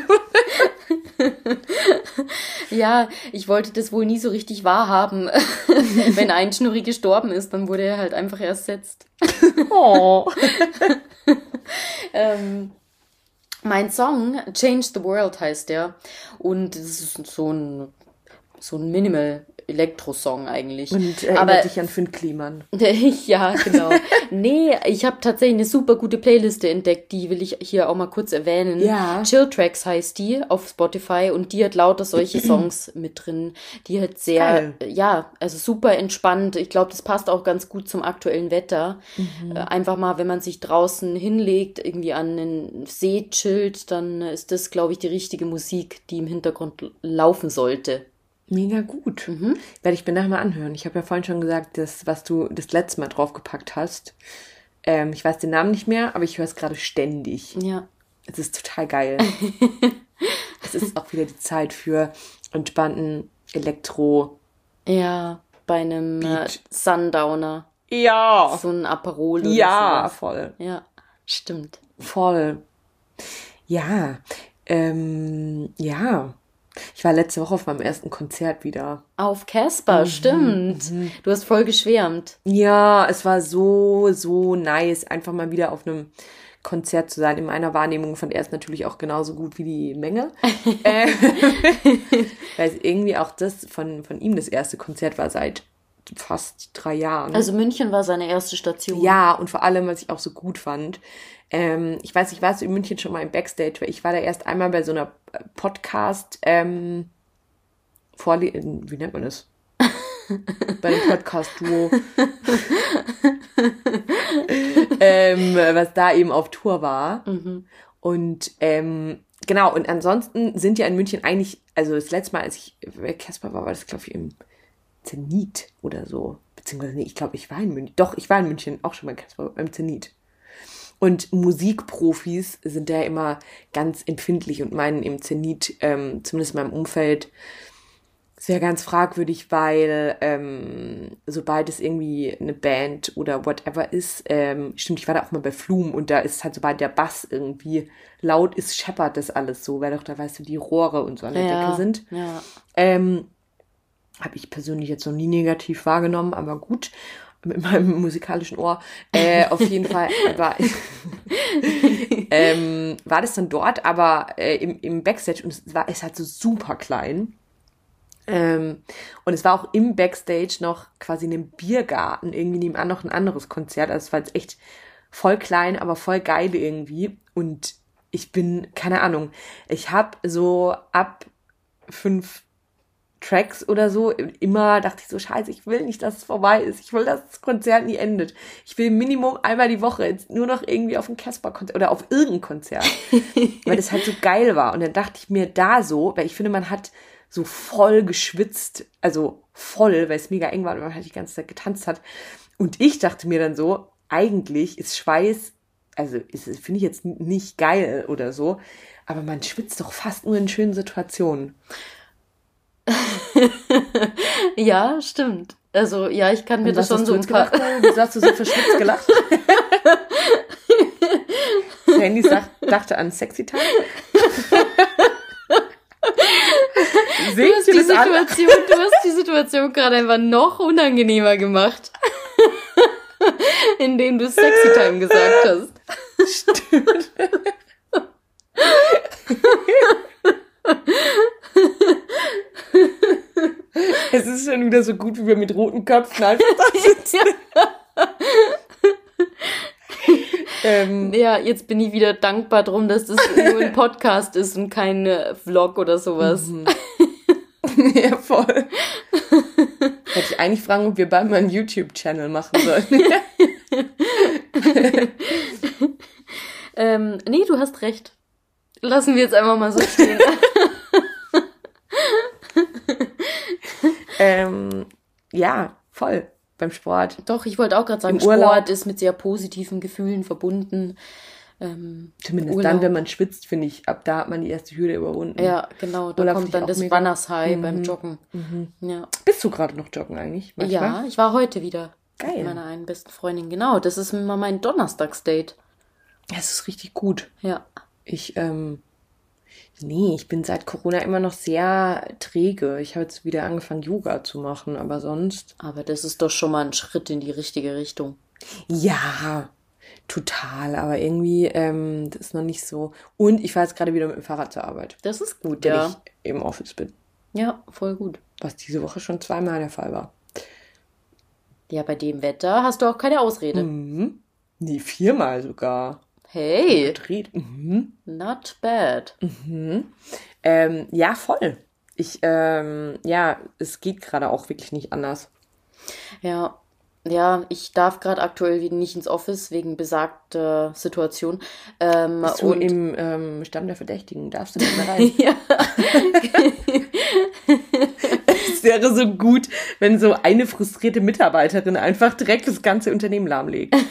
Ja, ich wollte das wohl nie so richtig wahrhaben. Wenn ein Schnurri gestorben ist, dann wurde er halt einfach ersetzt. Oh. Ähm, mein Song Change the World heißt der. Und es ist so ein so ein Minimal Elektro-Song eigentlich. Und erinnert Aber dich an Finn Kliman. (laughs) ja, genau. nee, ich habe tatsächlich eine super gute Playliste entdeckt, die will ich hier auch mal kurz erwähnen. Ja. Chill Tracks heißt die auf Spotify und die hat lauter solche (clears throat) Songs mit drin. Die hat sehr, Geil. ja, also super entspannt. Ich glaube, das passt auch ganz gut zum aktuellen Wetter. Äh, Einfach mal, wenn man sich draußen hinlegt, irgendwie an den See chillt, dann ist das, glaube ich, die richtige Musik, die im Hintergrund laufen sollte. Mega gut. Mhm. Werde ich mir nachher mal anhören. Ich habe ja vorhin schon gesagt, das, was du das letzte Mal draufgepackt hast. Ähm, ich weiß den Namen nicht mehr, aber ich höre es gerade ständig. Ja. Es ist total geil. (laughs) es ist auch wieder die Zeit für entspannten Elektro. Ja, bei einem äh, Beat. Sundowner. Ja. So ein Aperol Ja, sowas. voll. Ja, stimmt. Voll. Ja. Ähm, ja. Ich war letzte Woche auf meinem ersten Konzert wieder. Auf Casper, stimmt. Du hast voll geschwärmt. Ja, es war so, so nice, einfach mal wieder auf einem Konzert zu sein. In meiner Wahrnehmung fand er es natürlich auch genauso gut wie die Menge. (laughs) äh, (laughs) weil es irgendwie auch das von, von ihm das erste Konzert war seit fast drei Jahren. Also München war seine erste Station. Ja, und vor allem, was ich auch so gut fand, ähm, ich weiß, ich war so in München schon mal im Backstage, weil ich war da erst einmal bei so einer äh, Podcast, ähm, Vorle wie nennt man das? (laughs) bei dem Podcast-Duo. (laughs) ähm, was da eben auf Tour war. Und ähm, genau, und ansonsten sind ja in München eigentlich, also das letzte Mal, als ich bei Casper war, war das, glaube ich, im Zenit oder so. Beziehungsweise, nee, ich glaube, ich war in München. Doch, ich war in München auch schon bei Casper, beim Zenit. Und Musikprofis sind da immer ganz empfindlich und meinen im Zenit, ähm, zumindest in meinem Umfeld, wäre ganz fragwürdig, weil ähm, sobald es irgendwie eine Band oder whatever ist, ähm, stimmt, ich war da auch mal bei Flum und da ist halt, sobald der Bass irgendwie laut ist, scheppert das alles so, weil doch da, weißt du, die Rohre und so an der ja, Decke sind. Ja. Ähm, habe ich persönlich jetzt noch nie negativ wahrgenommen, aber gut, mit meinem musikalischen Ohr. Äh, auf jeden Fall war, (laughs) ähm, war das dann dort, aber äh, im, im Backstage und es war es halt so super klein. Ähm, und es war auch im Backstage noch quasi in einem Biergarten, irgendwie nebenan noch ein anderes Konzert. Also es war jetzt echt voll klein, aber voll geil irgendwie. Und ich bin, keine Ahnung, ich habe so ab fünf Tracks oder so, immer dachte ich so, scheiße, ich will nicht, dass es vorbei ist. Ich will, dass das Konzert nie endet. Ich will Minimum einmal die Woche jetzt nur noch irgendwie auf ein Casper-Konzert oder auf irgendein Konzert. (laughs) weil das halt so geil war. Und dann dachte ich mir da so, weil ich finde, man hat so voll geschwitzt, also voll, weil es mega eng war und man halt die ganze Zeit getanzt hat. Und ich dachte mir dann so, eigentlich ist Schweiß, also ist, finde ich jetzt nicht geil oder so, aber man schwitzt doch fast nur in schönen Situationen. (laughs) ja, stimmt. Also, ja, ich kann mir das schon hast so du paar. gedacht? Wieso hast du so verschwitzt gelacht? (laughs) Sandy sagt, dachte an Sexy Time. Du Seht hast, ihr die? Situation, du hast die Situation gerade einfach noch unangenehmer gemacht. (laughs) Indem du Sexy Time gesagt hast. Stimmt. (laughs) es ist schon wieder so gut, wie wir mit roten Köpfen einfach da sitzen. (laughs) ähm, Ja, jetzt bin ich wieder dankbar drum, dass das nur ein Podcast ist und kein äh, Vlog oder sowas. (laughs) ja, voll. Hätte ich eigentlich fragen, ob wir bald mal einen YouTube-Channel machen sollen. Ähm, nee, du hast recht. Lassen wir jetzt einfach mal so stehen. Ähm, ja, voll. Beim Sport. Doch, ich wollte auch gerade sagen, Im Urlaub. Sport ist mit sehr positiven Gefühlen verbunden. Ähm, Zumindest Urlaub. dann, wenn man schwitzt, finde ich, ab da hat man die erste Hürde überwunden. ja, genau, da Urlaub kommt dann das mega. Runners High beim Joggen. Ja. Bist du gerade noch joggen eigentlich? Manchmal? ja, ich war heute wieder Geil. mit meiner einen besten Freundin. Genau, das ist immer mein Donnerstagsdate. Es ist richtig gut. Ja. Ich, ähm, nee, ich bin seit Corona immer noch sehr träge. Ich habe jetzt wieder angefangen, Yoga zu machen, aber sonst. Aber das ist doch schon mal ein Schritt in die richtige Richtung. Ja, total. Aber irgendwie, ähm, das ist noch nicht so. Und ich fahre jetzt gerade wieder mit dem Fahrrad zur Arbeit, Das ist gut, wenn ja. ich im Office bin. Ja, voll gut. Was diese Woche schon zweimal der Fall war. Ja, bei dem Wetter hast du auch keine Ausrede. Mhm. Nee, viermal sogar. Hey, Dreht. Mhm. not bad. Ähm, ja, voll. Ich, ähm, ja, es geht gerade auch wirklich nicht anders. Ja, ja, ich darf gerade aktuell nicht ins Office wegen besagter Situation. Ähm, Bist du und im ähm, Stamm der Verdächtigen? Darfst du nicht mehr rein? (laughs) ja, Es wäre so gut, wenn so eine frustrierte Mitarbeiterin einfach direkt das ganze Unternehmen lahmlegt. (laughs)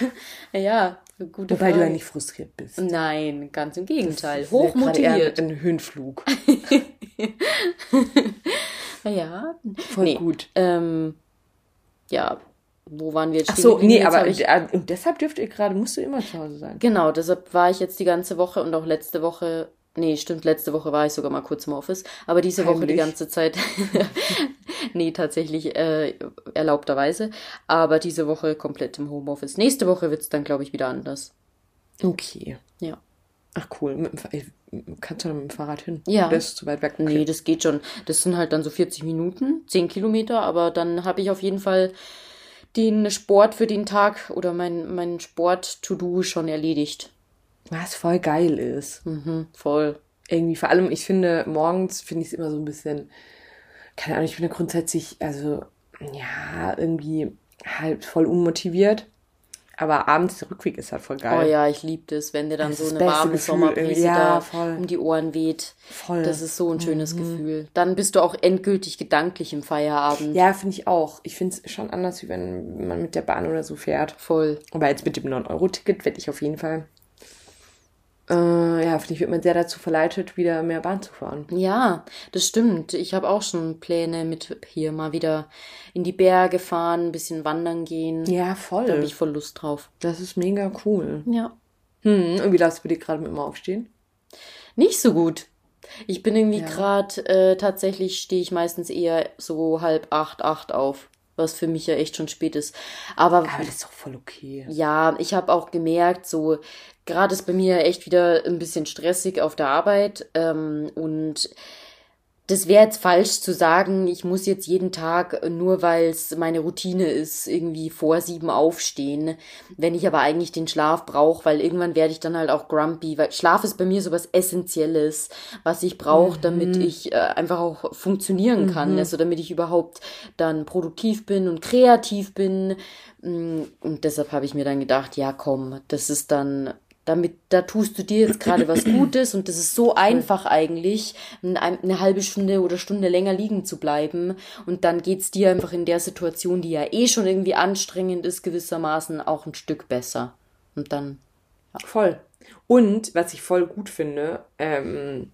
(laughs) ja, gute Wobei du ja Frage. nicht frustriert bist. Nein, ganz im Gegenteil. Das Hochmotiviert. Ein Höhenflug. (laughs) Ja, Voll nee, gut. ähm, ja, wo waren wir jetzt Ach so, nee, aber ich, und deshalb dürft ihr gerade, musst du immer zu Hause sein. genau, deshalb war ich jetzt die ganze Woche und auch letzte Woche, nee, stimmt, letzte Woche war ich sogar mal kurz im Office, aber diese Woche die Heimlich. ganze Zeit, (laughs) nee, tatsächlich äh, erlaubterweise, aber diese Woche komplett im Homeoffice. Nächste Woche wird's dann, glaube ich, wieder anders. Okay. Ja. Ach cool. Mit dem, Fa- äh, kannst du dann mit dem Fahrrad hin? Ja. Das ist zu weit weg. Nee, das geht schon. Das sind halt dann so 40 Minuten, 10 Kilometer, aber dann habe ich auf jeden Fall den Sport für den Tag oder mein, mein Sport-To-Do schon erledigt. Was voll geil ist. Mhm, voll. Irgendwie, vor allem, ich finde, morgens finde ich es immer so ein bisschen, keine Ahnung, ich bin ja grundsätzlich, also, ja, irgendwie halt voll unmotiviert. Aber abends der Rückweg ist halt voll Oh geil. ja, ich liebe das, wenn dir dann Das so eine warme Gefühl Sommerbrise. Ja, da voll. um die Ohren weht. Voll. Das ist so ein schönes Gefühl. Dann bist du auch endgültig gedanklich im Feierabend. Ja, finde ich auch. Ich finde es schon anders, wie wenn man mit der Bahn oder so fährt. Voll. Aber jetzt mit dem 9-Euro-Ticket werde ich auf jeden Fall, äh, ja, finde ich, wird man sehr dazu verleitet, wieder mehr Bahn zu fahren. Ja, das stimmt. Ich habe auch schon Pläne mit hier mal wieder in die Berge fahren, ein bisschen wandern gehen. Ja, Da habe voll. ich voll Lust drauf. Das ist mega cool. Ja. Hm, und wie lässt du dir gerade mit dem Aufstehen? Nicht so gut. Ich bin irgendwie Ja. gerade, äh, tatsächlich stehe ich meistens eher so halb acht, acht auf. Was für mich ja echt schon spät ist. Aber Aber das ist doch voll okay. ja, ich habe auch gemerkt, so gerade ist bei mir echt wieder ein bisschen stressig auf der Arbeit. Ähm, und das wäre jetzt falsch zu sagen, ich muss jetzt jeden Tag, nur weil es meine Routine ist, irgendwie vor sieben aufstehen. Wenn ich aber eigentlich den Schlaf brauche, weil irgendwann werde ich dann halt auch grumpy, weil Schlaf ist bei mir so was Essentielles, was ich brauche, damit ich äh, einfach auch funktionieren kann. Also damit ich überhaupt dann produktiv bin und kreativ bin. Mm, Und deshalb habe ich mir dann gedacht, ja komm, das ist dann damit, da tust du dir jetzt gerade was (clears throat) Gutes und das ist so einfach eigentlich, ein- eine halbe Stunde oder Stunde länger liegen zu bleiben. Und dann geht's dir einfach in der Situation, die ja eh schon irgendwie anstrengend ist, gewissermaßen auch ein Stück besser. Und dann, Voll. Und was ich voll gut finde, ähm,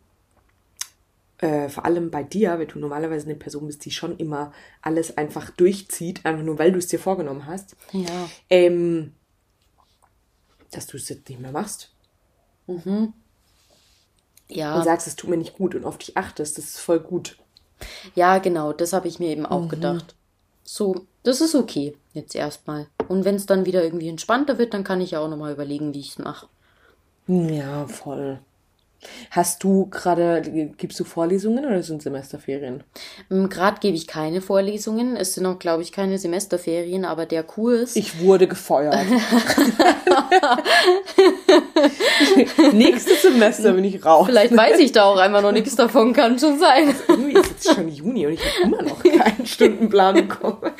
äh, vor allem bei dir, wenn du normalerweise eine Person bist, die schon immer alles einfach durchzieht, einfach nur weil du es dir vorgenommen hast, ja, ähm, dass du es jetzt nicht mehr machst ja, und sagst, es tut mir nicht gut und auf dich achtest, das ist voll gut. ja, genau, das habe ich mir eben auch gedacht. So, das ist okay, jetzt erstmal. Und wenn es dann wieder irgendwie entspannter wird, dann kann ich ja auch nochmal überlegen, wie ich es mache. Ja, voll. Hast du gerade, gibst du Vorlesungen oder sind Semesterferien? Gerade gebe ich keine Vorlesungen. Es sind auch, glaube ich, keine Semesterferien, aber der Kurs. Ich wurde gefeuert. (laughs) Nächstes Semester bin ich raus. Vielleicht weiß ich da auch einfach noch nichts davon, kann schon sein. Irgendwie ist jetzt schon Juni und ich habe immer noch keinen Stundenplan bekommen.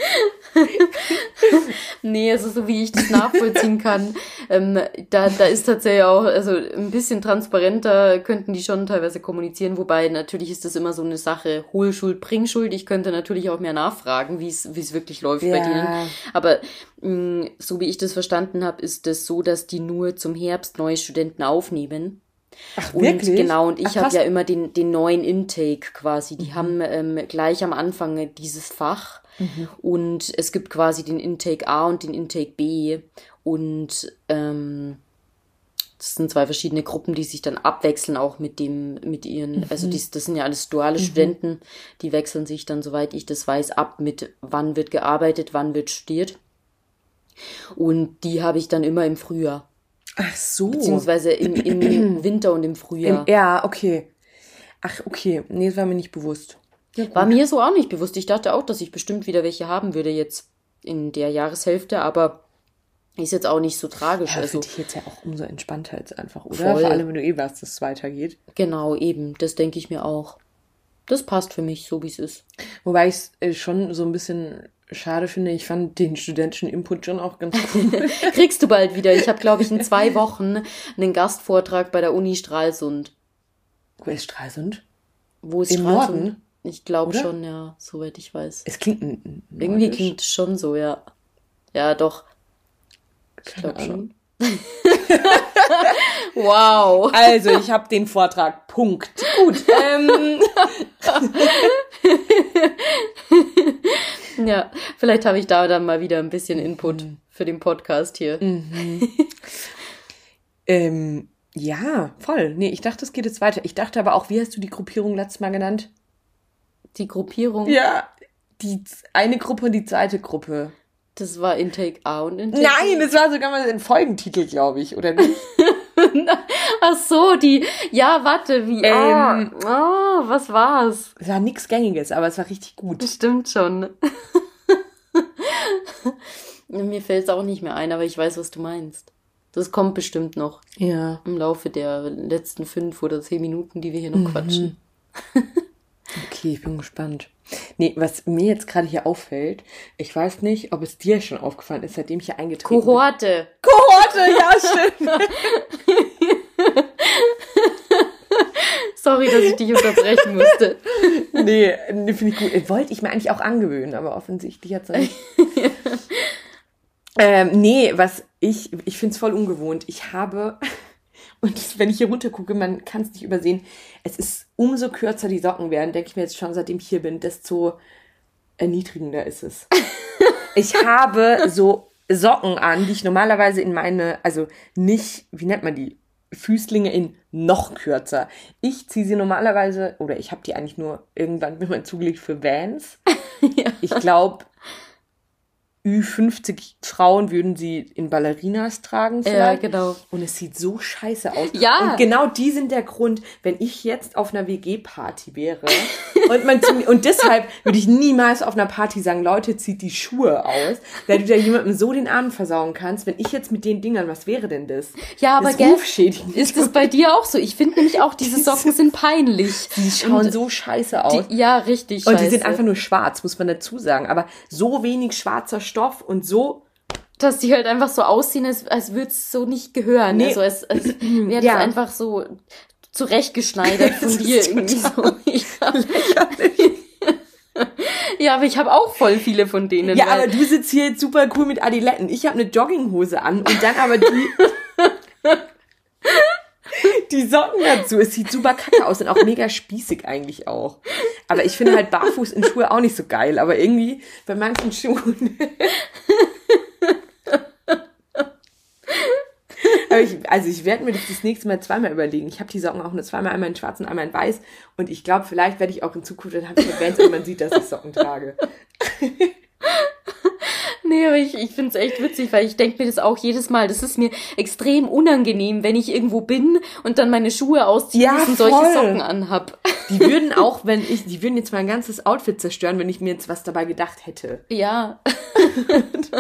(laughs) Nee, also so wie ich das nachvollziehen kann, ähm, da, da ist tatsächlich auch, also ein bisschen transparenter könnten die schon teilweise kommunizieren, wobei natürlich ist das immer so eine Sache, Hohlschuld, Bringschuld. Ich könnte natürlich auch mehr nachfragen, wie es wie es wirklich läuft bei Ja. denen. Aber mh, so wie ich das verstanden habe, ist es so, dass die nur zum Herbst neue Studenten aufnehmen. Ach, Und wirklich? genau, und ich habe ja immer den, den neuen Intake quasi. Mhm. Die haben ähm, gleich am Anfang dieses Fach Mhm. und es gibt quasi den Intake A und den Intake B. Und ähm, das sind zwei verschiedene Gruppen, die sich dann abwechseln, auch mit dem, mit ihren, Mhm. also die, das sind ja alles duale Studenten, die wechseln sich dann, soweit ich das weiß, ab mit wann wird gearbeitet, wann wird studiert. Und die habe ich dann immer im Frühjahr, Ach so. beziehungsweise im, im (clears throat) Winter und im Im, Frühjahr. ja, okay. Ach, okay. Nee, das war mir nicht bewusst. Ja, war mir so auch nicht bewusst. Ich dachte auch, dass ich bestimmt wieder welche haben würde jetzt in der Jahreshälfte, aber ist jetzt auch nicht so tragisch. Ja, also finde ich jetzt ja auch umso entspannter jetzt einfach, oder? Voll. Vor allem, wenn du eh weißt, dass es weitergeht. Genau, eben. Das denke ich mir auch. Das passt für mich, so wie es ist. Wobei ich es äh, schon so ein bisschen schade finde. Ich fand den studentischen Input schon auch ganz cool. (laughs) Kriegst du bald wieder. Ich habe, glaube ich, in zwei Wochen einen Gastvortrag bei der Uni Stralsund. Wo ist Stralsund? Wo ist Im Stralsund? Norden? Ich glaube schon, ja, soweit ich weiß. Es klingt Irgendwie klingt es schon so, ja. Ja, doch. Ich glaube schon. (laughs) wow. Also, ich habe den Vortrag. Punkt. Gut. Ähm. (laughs) ja, vielleicht habe ich da dann mal wieder ein bisschen Input mhm. für den Podcast hier. Mhm. (laughs) ähm, ja, voll. Nee, ich dachte, es geht jetzt weiter. Ich dachte aber auch, wie hast du die Gruppierung letztes Mal genannt? Die Gruppierung? Ja, die eine Gruppe und die zweite Gruppe. Das war Intake A und Intake Nein, das war sogar mal ein Folgentitel, glaube ich, oder nicht? (laughs) Ach so, die, ja, warte, wie, ähm, oh, oh, was war's? Es war nichts Gängiges, aber es war richtig gut. Das stimmt schon. (laughs) Mir fällt es auch nicht mehr ein, aber ich weiß, was du meinst. Das kommt bestimmt noch. Ja. Im Laufe der letzten fünf oder zehn Minuten, die wir hier noch mhm. quatschen. (laughs) okay, ich bin gespannt. Nee, was mir jetzt gerade hier auffällt, ich weiß nicht, ob es dir schon aufgefallen ist, seitdem ich hier eingetreten Kohorte. bin. Kohorte! Kohorte, ja, (laughs) stimmt. Sorry, dass ich dich unterbrechen musste. nee, nee finde ich gut. Wollte ich mir eigentlich auch angewöhnen, aber offensichtlich hat es nicht. (laughs) ähm, nee, was ich, ich finde es voll ungewohnt. Ich habe und wenn ich hier runter gucke, man kann es nicht übersehen. Es ist umso kürzer die Socken werden, denke ich mir jetzt schon, seitdem ich hier bin, desto erniedrigender ist es. (laughs) ich habe so Socken an, die ich normalerweise in meine, also nicht, wie nennt man die? Füßlinge in noch kürzer. Ich ziehe sie normalerweise, oder ich habe die eigentlich nur irgendwann mir mal zugelegt für Vans. (laughs) ja. Ich glaube, Ü50 Frauen würden sie in Ballerinas tragen vielleicht. Ja, genau. Und es sieht so scheiße aus. Ja. Und genau die sind der Grund, wenn ich jetzt auf einer WG-Party wäre (laughs) und man und deshalb würde ich niemals auf einer Party sagen, Leute, zieht die Schuhe aus, weil du da jemandem so den Arm versauen kannst. Wenn ich jetzt mit den Dingern, was wäre denn das? Ja, aber gell, ist das bei dir auch so? Ich finde nämlich auch, diese (laughs) Socken sind peinlich. (laughs) Die schauen und so scheiße aus. Die, ja, richtig. Und scheiße. die sind einfach nur schwarz, muss man dazu sagen. Aber so wenig schwarzer Stoff Stoff und so dass die halt einfach so aussehen, als, als würde es so nicht gehören. Nee. Also als, als (clears throat) wäre das ja. einfach so zurechtgeschneidert (laughs) von dir irgendwie so. (laughs) (laughs) Ja. aber ich habe auch voll viele von denen. Ja, aber du sitzt hier jetzt super cool mit Adiletten. Ich habe eine Jogginghose an und dann aber die (laughs) die Socken dazu. Es sieht super kacke aus und auch mega spießig eigentlich auch. Aber ich finde halt barfuß in Schuhe auch nicht so geil. Aber irgendwie bei manchen Schuhen. (laughs) Ich, also ich werde mir das das nächste Mal zweimal überlegen. Ich habe die Socken auch nur zweimal, einmal in schwarz und einmal in weiß. Und ich glaube, vielleicht werde ich auch in Zukunft, dann habe ich Bands und man sieht, dass ich Socken trage. (laughs) Nee, aber ich, ich finde es echt witzig, weil ich denke mir das auch jedes Mal. Das ist mir extrem unangenehm, wenn ich irgendwo bin und dann meine Schuhe ausziehe ja, und solche Socken anhab. (laughs) Die würden auch, wenn ich, die würden jetzt mein ganzes Outfit zerstören, wenn ich mir jetzt was dabei gedacht hätte. Ja. (laughs)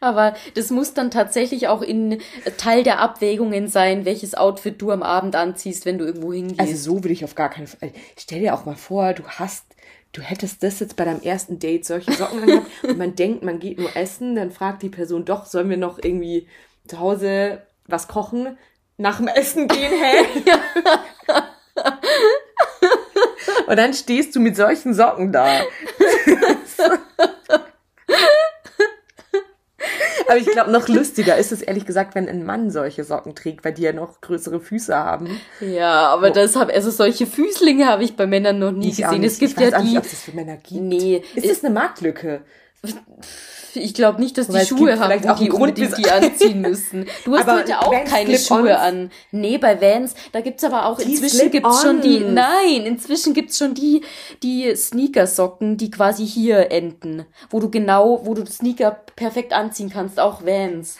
Aber das muss dann tatsächlich auch in Teil der Abwägungen sein, welches Outfit du am Abend anziehst, wenn du irgendwo hingehst. Also so will ich auf gar keinen Fall. Stell dir auch mal vor, du hast du hättest das jetzt bei deinem ersten Date solche Socken angehabt (laughs) und man denkt, man geht nur essen, dann fragt die Person doch, sollen wir noch irgendwie zu Hause was kochen? Nach dem Essen gehen, hä? (laughs) und dann stehst du mit solchen Socken da. (laughs) Aber ich glaube, noch lustiger ist es ehrlich gesagt, wenn ein Mann solche Socken trägt, weil die ja noch größere Füße haben. Ja, aber oh. das hab, also solche Füßlinge habe ich bei Männern noch nie ich gesehen. Es gibt ich weiß ja die. Nicht, ob es für Männer gibt. Nee. Ist das eine Marktlücke? Ich glaube nicht, dass die Schuhe haben, die die unbedingt die anziehen (laughs) müssen. Du hast heute auch Vans keine Schuhe an. Nee, bei Vans, da gibt's aber auch, die inzwischen gibt's schon die, nein, inzwischen gibt's schon die, die Sneakersocken, die quasi hier enden. Wo du genau, wo du Sneaker perfekt anziehen kannst, auch Vans.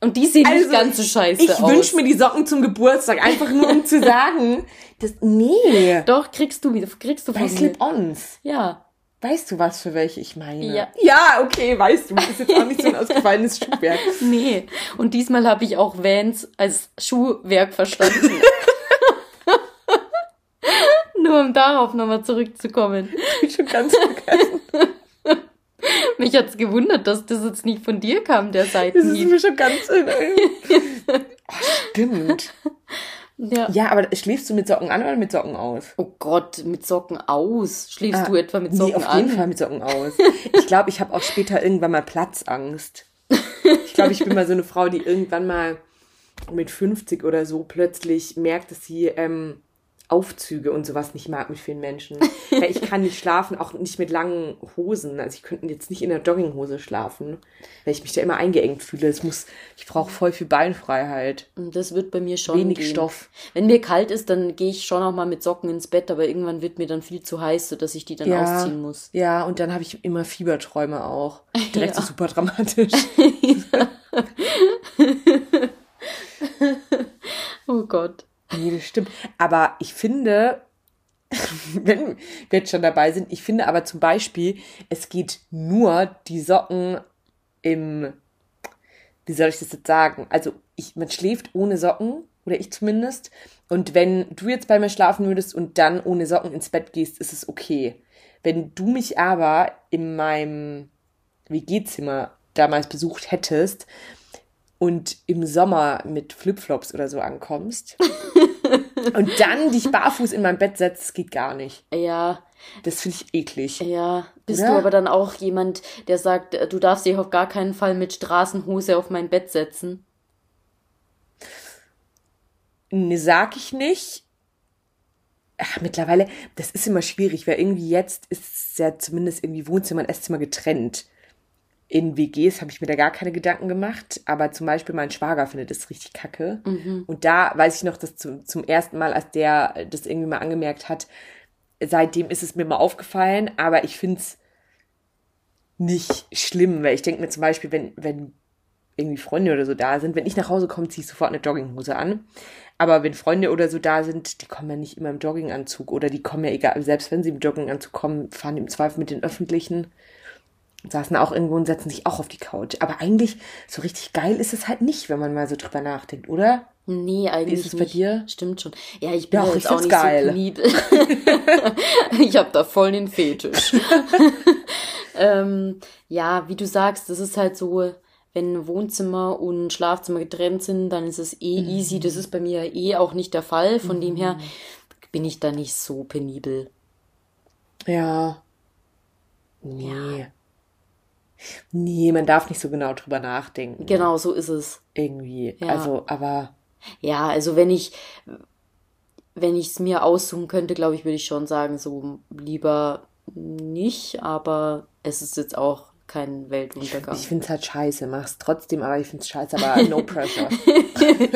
Und die sehen nicht ganz so scheiße ich aus. Ich wünsche mir die Socken zum Geburtstag, einfach nur um zu (laughs) sagen, das, nee. Doch, kriegst du, kriegst du Bei Slip-Ons. Ja. Weißt du, was für welche ich meine? Ja. Ja, okay, weißt du. Das ist jetzt auch nicht so ein (laughs) ausgefallenes Schuhwerk. Nee. Und diesmal habe ich auch Vans als Schuhwerk verstanden. (laughs) Nur um darauf nochmal zurückzukommen. Ich bin schon ganz vergessen. (laughs) Mich hat's gewundert, dass das jetzt nicht von dir kam, der Das ist mir schon ganz... oh, stimmt. Ja. Ja, aber schläfst du mit Socken an oder mit Socken aus? Oh Gott, mit Socken aus. Schläfst Ah, du etwa mit Socken nee, auf an? jeden Fall mit Socken aus. Ich glaube, ich habe auch später irgendwann mal Platzangst. (laughs) Ich glaube, ich bin mal so eine Frau, die irgendwann mal mit 50 oder so plötzlich merkt, dass sie ähm, Aufzüge und sowas nicht mag mit vielen Menschen. (laughs) Weil ich kann nicht schlafen, auch nicht mit langen Hosen. Also ich könnte jetzt nicht in der Jogginghose schlafen, weil ich mich da immer eingeengt fühle. Es muss, ich brauche voll viel Beinfreiheit. Das wird bei mir schon Wenig gehen. Stoff. Wenn mir kalt ist, dann gehe ich schon auch mal mit Socken ins Bett, aber irgendwann wird mir dann viel zu heiß, sodass ich die dann ausziehen muss. Ja, und dann habe ich immer Fieberträume auch. Direkt (laughs) Ja. so super dramatisch. (laughs) Oh Gott. Nee, das stimmt. Aber ich finde, (laughs) wenn wir jetzt schon dabei sind, ich finde aber zum Beispiel, es geht nur die Socken im, wie soll ich das jetzt sagen? Also ich, man schläft ohne Socken, oder ich zumindest. Und wenn du jetzt bei mir schlafen würdest und dann ohne Socken ins Bett gehst, ist es okay. Wenn du mich aber in meinem WG-Zimmer damals besucht hättest und im Sommer mit Flipflops oder so ankommst (laughs) und dann dich barfuß in mein Bett setzt, geht gar nicht. Ja, Das finde ich eklig. ja. Bist Oder? du aber dann auch jemand, der sagt, äh, du darfst dich auf gar keinen Fall mit Straßenhose auf mein Bett setzen? Nee, sag ich nicht. Ach, mittlerweile, das ist immer schwierig, weil irgendwie jetzt ist es ja zumindest irgendwie Wohnzimmer und Esszimmer getrennt. In WGs habe ich mir da gar keine Gedanken gemacht, aber zum Beispiel mein Schwager findet das richtig kacke. Und da weiß ich noch, dass zum, zum ersten Mal, als der das irgendwie mal angemerkt hat, seitdem ist es mir mal aufgefallen, aber ich finde es nicht schlimm, weil ich denke mir zum Beispiel, wenn, wenn irgendwie Freunde oder so da sind, wenn ich nach Hause komme, ziehe ich sofort eine Jogginghose an. Aber wenn Freunde oder so da sind, die kommen ja nicht immer im Jogginganzug oder die kommen ja egal, selbst wenn sie im Jogginganzug kommen, fahren im Zweifel mit den Öffentlichen, saßen auch irgendwo und setzen sich auch auf die Couch. Aber eigentlich so richtig geil ist es halt nicht, wenn man mal so drüber nachdenkt, oder? Nee, eigentlich ist es nicht. bei dir? Stimmt schon. Ja, ich bin Doch, ja jetzt auch nicht geil. so penibel. (laughs) ich habe da voll den Fetisch. (laughs) ähm, ja, wie du sagst, das ist halt so, wenn Wohnzimmer und Schlafzimmer getrennt sind, dann ist es eh easy. Das ist bei mir eh auch nicht der Fall. Von dem her bin ich da nicht so penibel. Ja. Nee. Nee, man darf nicht so genau drüber nachdenken. Genau, so ist es. Irgendwie. Ja. Also, aber Ja, also wenn ich, wenn ich es mir aussuchen könnte, glaube ich, würde ich schon sagen, so lieber nicht, aber es ist jetzt auch kein Weltuntergang. ich finde es halt scheiße. Mach's trotzdem, aber ich finde es scheiße, aber no (laughs) pressure. (laughs)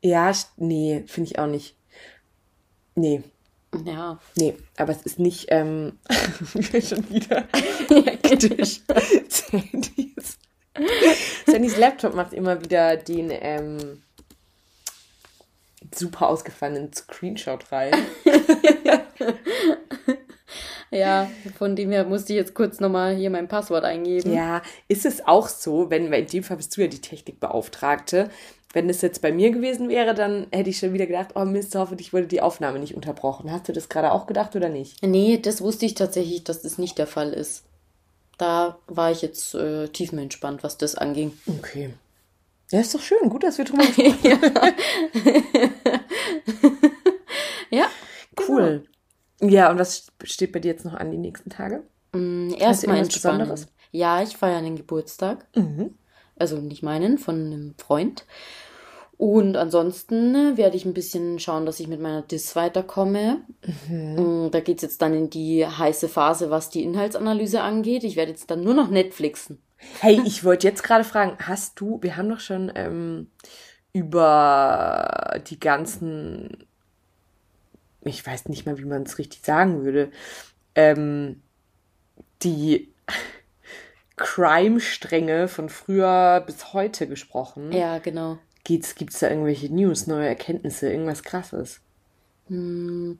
ja, nee, finde ich auch nicht. Nee, ja. nee, aber es ist nicht, ähm, (laughs) schon wieder (laughs) hektisch. Sandys, Sandys Laptop macht immer wieder den, ähm, super ausgefallenen Screenshot rein. (laughs) Ja, von dem her musste ich jetzt kurz nochmal hier mein Passwort eingeben. Ja, ist es auch so, wenn, weil in dem Fall bist du ja die Technikbeauftragte. Wenn es jetzt bei mir gewesen wäre, dann hätte ich schon wieder gedacht, oh Mist, hoffentlich wurde die Aufnahme nicht unterbrochen. Hast du das gerade auch gedacht oder nicht? Nee, das wusste ich tatsächlich, dass das nicht der Fall ist. Da war ich jetzt äh, tiefenentspannt, was das anging. Okay. Ja, ist doch schön. Gut, dass wir drüber (laughs) gesprochen haben. Ja. (laughs) Cool. Ja, und was steht bei dir jetzt noch an die nächsten Tage? Mm, Erstmal entspannen. Besonderes? Ja, ich feiere einen Geburtstag. Mhm. Also nicht meinen, von einem Freund. Und ansonsten äh, werde ich ein bisschen schauen, dass ich mit meiner Dis weiterkomme. Mm, Da geht's jetzt dann in die heiße Phase, was die Inhaltsanalyse angeht. Ich werde jetzt dann nur noch Netflixen. Hey, ich wollte jetzt gerade fragen, hast du, wir haben doch schon ähm, über die ganzen, ich weiß nicht mal, wie man es richtig sagen würde, ähm, die (laughs) Crime-Stränge von früher bis heute gesprochen. Ja, genau. Gibt es da irgendwelche News, neue Erkenntnisse, irgendwas krasses? Hm.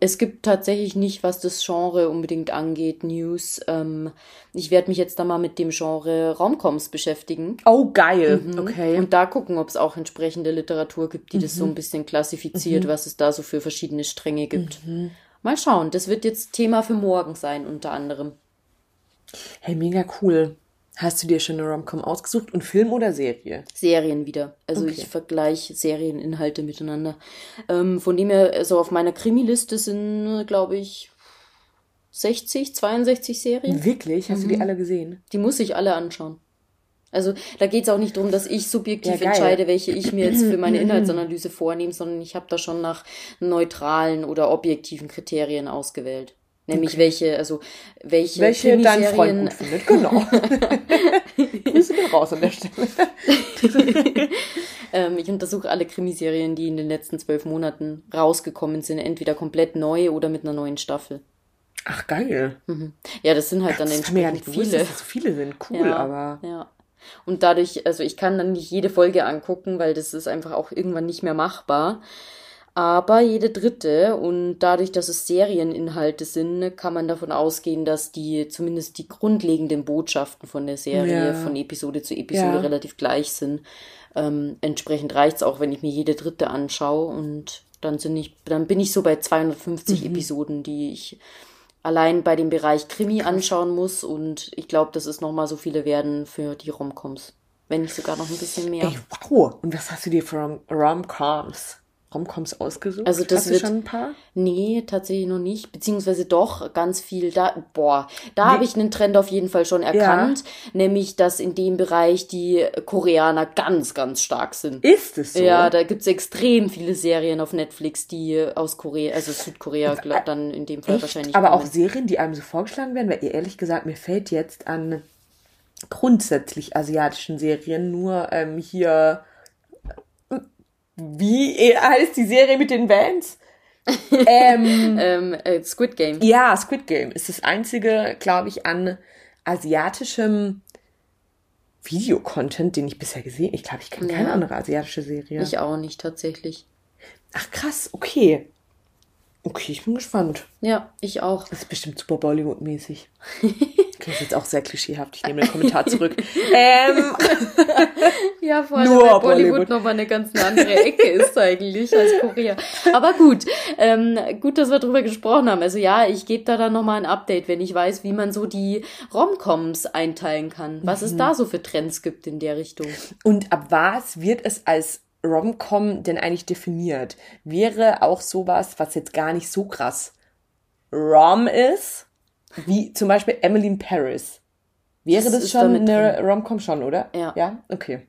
Es gibt tatsächlich nicht, was das Genre unbedingt angeht, News. Ähm, ich werde mich jetzt da mal mit dem Genre Raumcoms beschäftigen. Oh, geil. Mhm. Okay. Und da gucken, ob es auch entsprechende Literatur gibt, die mhm. das so ein bisschen klassifiziert, mhm. was es da so für verschiedene Stränge gibt. Mhm. Mal schauen. Das wird jetzt Thema für morgen sein, unter anderem. Hey, mega cool. Hast du dir schon eine Romcom ausgesucht und Film oder Serie? Serien wieder. Also okay. ich vergleiche Serieninhalte miteinander. Ähm, von dem her, also auf meiner Krimi-Liste sind, glaube ich, 60, 62 Serien. Wirklich? Hast mhm. du die mhm. alle gesehen? Die muss ich alle anschauen. Also da geht es auch nicht darum, dass ich subjektiv ja, entscheide, welche ich mir jetzt für meine (clears throat) Inhaltsanalyse vornehme, sondern ich habe da schon nach neutralen oder objektiven Kriterien ausgewählt. Nämlich okay. welche, also welche, welche dein Freund gut findet, genau. (laughs) Grüße gehen raus an der Stelle. (laughs) ähm, ich untersuche alle Krimiserien, die in den letzten zwölf Monaten rausgekommen sind, entweder komplett neu oder mit einer neuen Staffel. Ach, geil. Mhm. Ja, das sind halt Ach, dann entsprechend ja nicht viele. Gewusst, dass das so viele sind, cool, ja, aber. Ja. Und dadurch, also ich kann dann nicht jede Folge angucken, weil das ist einfach auch irgendwann nicht mehr machbar aber jede dritte. Und dadurch, dass es Serieninhalte sind, kann man davon ausgehen, dass die zumindest die grundlegenden Botschaften von der Serie ja. von Episode zu Episode ja. relativ gleich sind. Ähm, entsprechend reicht's auch, wenn ich mir jede dritte anschaue und dann sind ich, dann bin ich so bei 250 mhm. Episoden, die ich allein bei dem Bereich Krimi anschauen muss und ich glaube, dass es nochmal so viele werden für die Romcoms. Wenn nicht sogar noch ein bisschen mehr. Ey, wow. Und was hast du dir für Romcoms? Romcoms ausgesucht? Also das Hast wird, schon ein paar? Nee, tatsächlich noch nicht. Beziehungsweise doch ganz viel. Da, boah, da habe ich einen Trend auf jeden Fall schon erkannt. Ja. Nämlich, dass in dem Bereich die Koreaner ganz, ganz stark sind. Ist es so? Ja, da gibt es extrem viele Serien auf Netflix, die aus Korea, also Südkorea äh, dann in dem Fall Echt? wahrscheinlich. Aber kommen. auch Serien, die einem so vorgeschlagen werden, weil ehrlich gesagt, mir fällt jetzt an grundsätzlich asiatischen Serien nur ähm, hier wie heißt die Serie mit den Bands? (laughs) ähm, ähm, äh, Squid Game. Ja, Squid Game ist das einzige, glaube ich, an asiatischem Videocontent, den ich bisher gesehen. Ich glaube, ich kenne ja. keine andere asiatische Serie. Ich auch nicht tatsächlich. Ach krass, okay. Okay, ich bin gespannt. Ja, ich auch. Das ist bestimmt super Bollywood-mäßig. (laughs) Das ist jetzt auch sehr klischeehaft. Ich nehme den Kommentar zurück. ähm. (laughs) Ja, vor allem, Nur weil Bollywood, Bollywood nochmal eine ganz andere Ecke ist eigentlich als Korea. Aber gut, ähm, gut, dass wir drüber gesprochen haben. Also ja, ich gebe da dann nochmal ein Update, wenn ich weiß, wie man so die Romcoms einteilen kann. Was mhm. es da so für Trends gibt in der Richtung. Und ab was wird es als Romcom denn eigentlich definiert? Wäre auch sowas, was jetzt gar nicht so krass Rom ist, wie zum Beispiel Emily in Paris. Wäre das, das schon eine Romcom schon, oder? Ja. Ja, okay.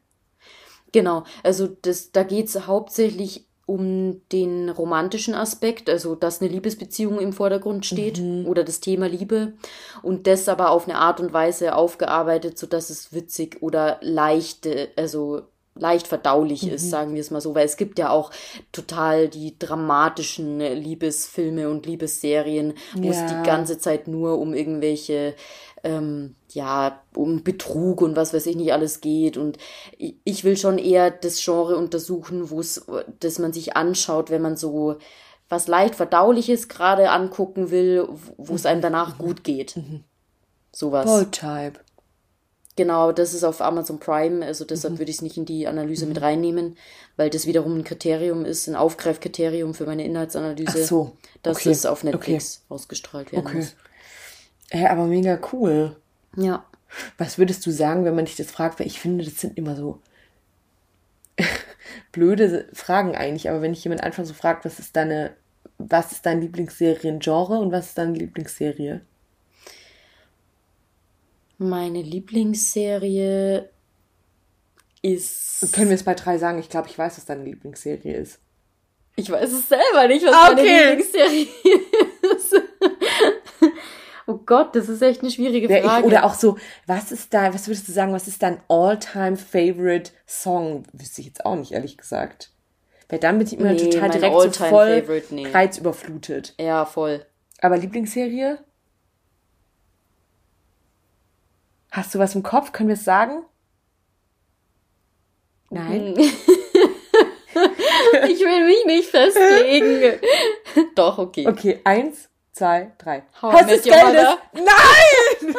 Genau, also das, da geht's hauptsächlich um den romantischen Aspekt, also dass eine Liebesbeziehung im Vordergrund steht mhm. oder das Thema Liebe und das aber auf eine Art und Weise aufgearbeitet, so dass es witzig oder leicht, also leicht verdaulich mhm. ist, sagen wir es mal so, weil es gibt ja auch total die dramatischen Liebesfilme und Liebesserien, wo ja. es die ganze Zeit nur um irgendwelche ähm, ja, um Betrug und was weiß ich nicht alles geht. Und ich will schon eher das Genre untersuchen, wo es, dass man sich anschaut, wenn man so was leicht verdauliches gerade angucken will, wo es einem danach gut geht. Mhm. Sowas. Bold-Type. Genau, das ist auf Amazon Prime, also deshalb mhm. würde ich es nicht in die Analyse mhm. mit reinnehmen, weil das wiederum ein Kriterium ist, ein Aufgreifkriterium für meine Inhaltsanalyse, Ach so. dass okay. es auf Netflix okay. ausgestrahlt werden okay. muss. Hä, aber mega cool. Ja. Was würdest du sagen, wenn man dich das fragt? Weil ich finde, das sind immer so (laughs) blöde Fragen eigentlich, aber wenn ich jemand einfach so fragt, was ist deine, was ist dein Lieblingsseriengenre und was ist deine Lieblingsserie? Meine Lieblingsserie ist. Können wir es bei drei sagen? Ich glaube, ich weiß, was deine Lieblingsserie ist. Ich weiß es selber nicht, was okay. meine Lieblingsserie ist. (laughs) oh Gott, das ist echt eine schwierige Frage. Ja, ich, oder auch so, was ist da, was würdest du sagen, was ist dein all-time favorite Song? Wüsste ich jetzt auch nicht, ehrlich gesagt. Weil dann bin ich immer nee, total direkt so voll nee. reizüberflutet. Ja, voll. Aber Lieblingsserie? Hast du was im Kopf? Können wir es sagen? Nein. (laughs) ich will mich nicht festlegen. (laughs) Doch, okay. Okay, eins, zwei, drei. How des Your Geldes! Nein!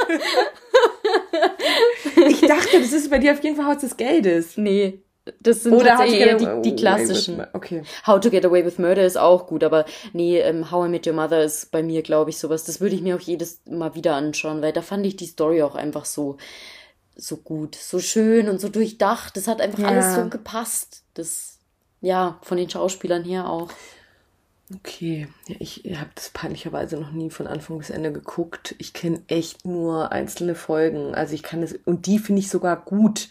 (laughs) ich dachte, das ist bei dir auf jeden Fall Haus des Geldes. Nee, das sind Oder tatsächlich eher die, die klassischen. Okay. How to Get Away with Murder ist auch gut, aber nee, ähm, How I Met Your Mother ist bei mir, glaube ich, sowas. Das würde ich mir auch jedes Mal wieder anschauen, weil da fand ich die Story auch einfach so, so gut, so schön und so durchdacht. Das hat einfach Ja. alles so gepasst. Das, ja, von den Schauspielern her auch. Okay, ja, ich habe das peinlicherweise noch nie von Anfang bis Ende geguckt. Ich kenne echt nur einzelne Folgen. Also ich kann das, und die finde ich sogar gut.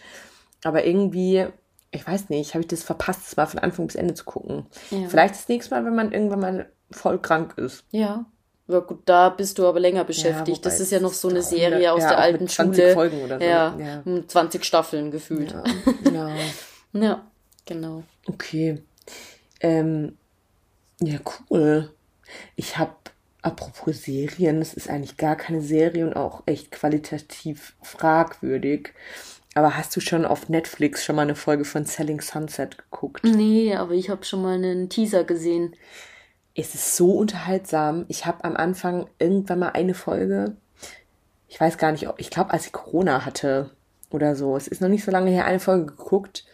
Aber irgendwie, ich weiß nicht, habe ich das verpasst, es mal von Anfang bis Ende zu gucken. Ja. Vielleicht das nächste Mal, wenn man irgendwann mal voll krank ist. Ja. Ja, gut, da bist du aber länger beschäftigt. wobei das ist ja noch so eine Serie 100 aus ja, der alten mit 20 Schule. Folgen oder so. Ja, Ja. mit 20 Staffeln gefühlt. Ja, ja. (laughs) Ja, genau. Okay. Ähm, ja, cool. Ich habe, apropos Serien, es ist eigentlich gar keine Serie und auch echt qualitativ fragwürdig. Aber hast du schon auf Netflix schon mal eine Folge von Selling Sunset geguckt? Nee, aber ich habe schon mal einen Teaser gesehen. Es ist so unterhaltsam. Ich habe am Anfang irgendwann mal eine Folge, ich weiß gar nicht, ob, ich glaube, als ich Corona hatte oder so. Es ist noch nicht so lange her, eine Folge geguckt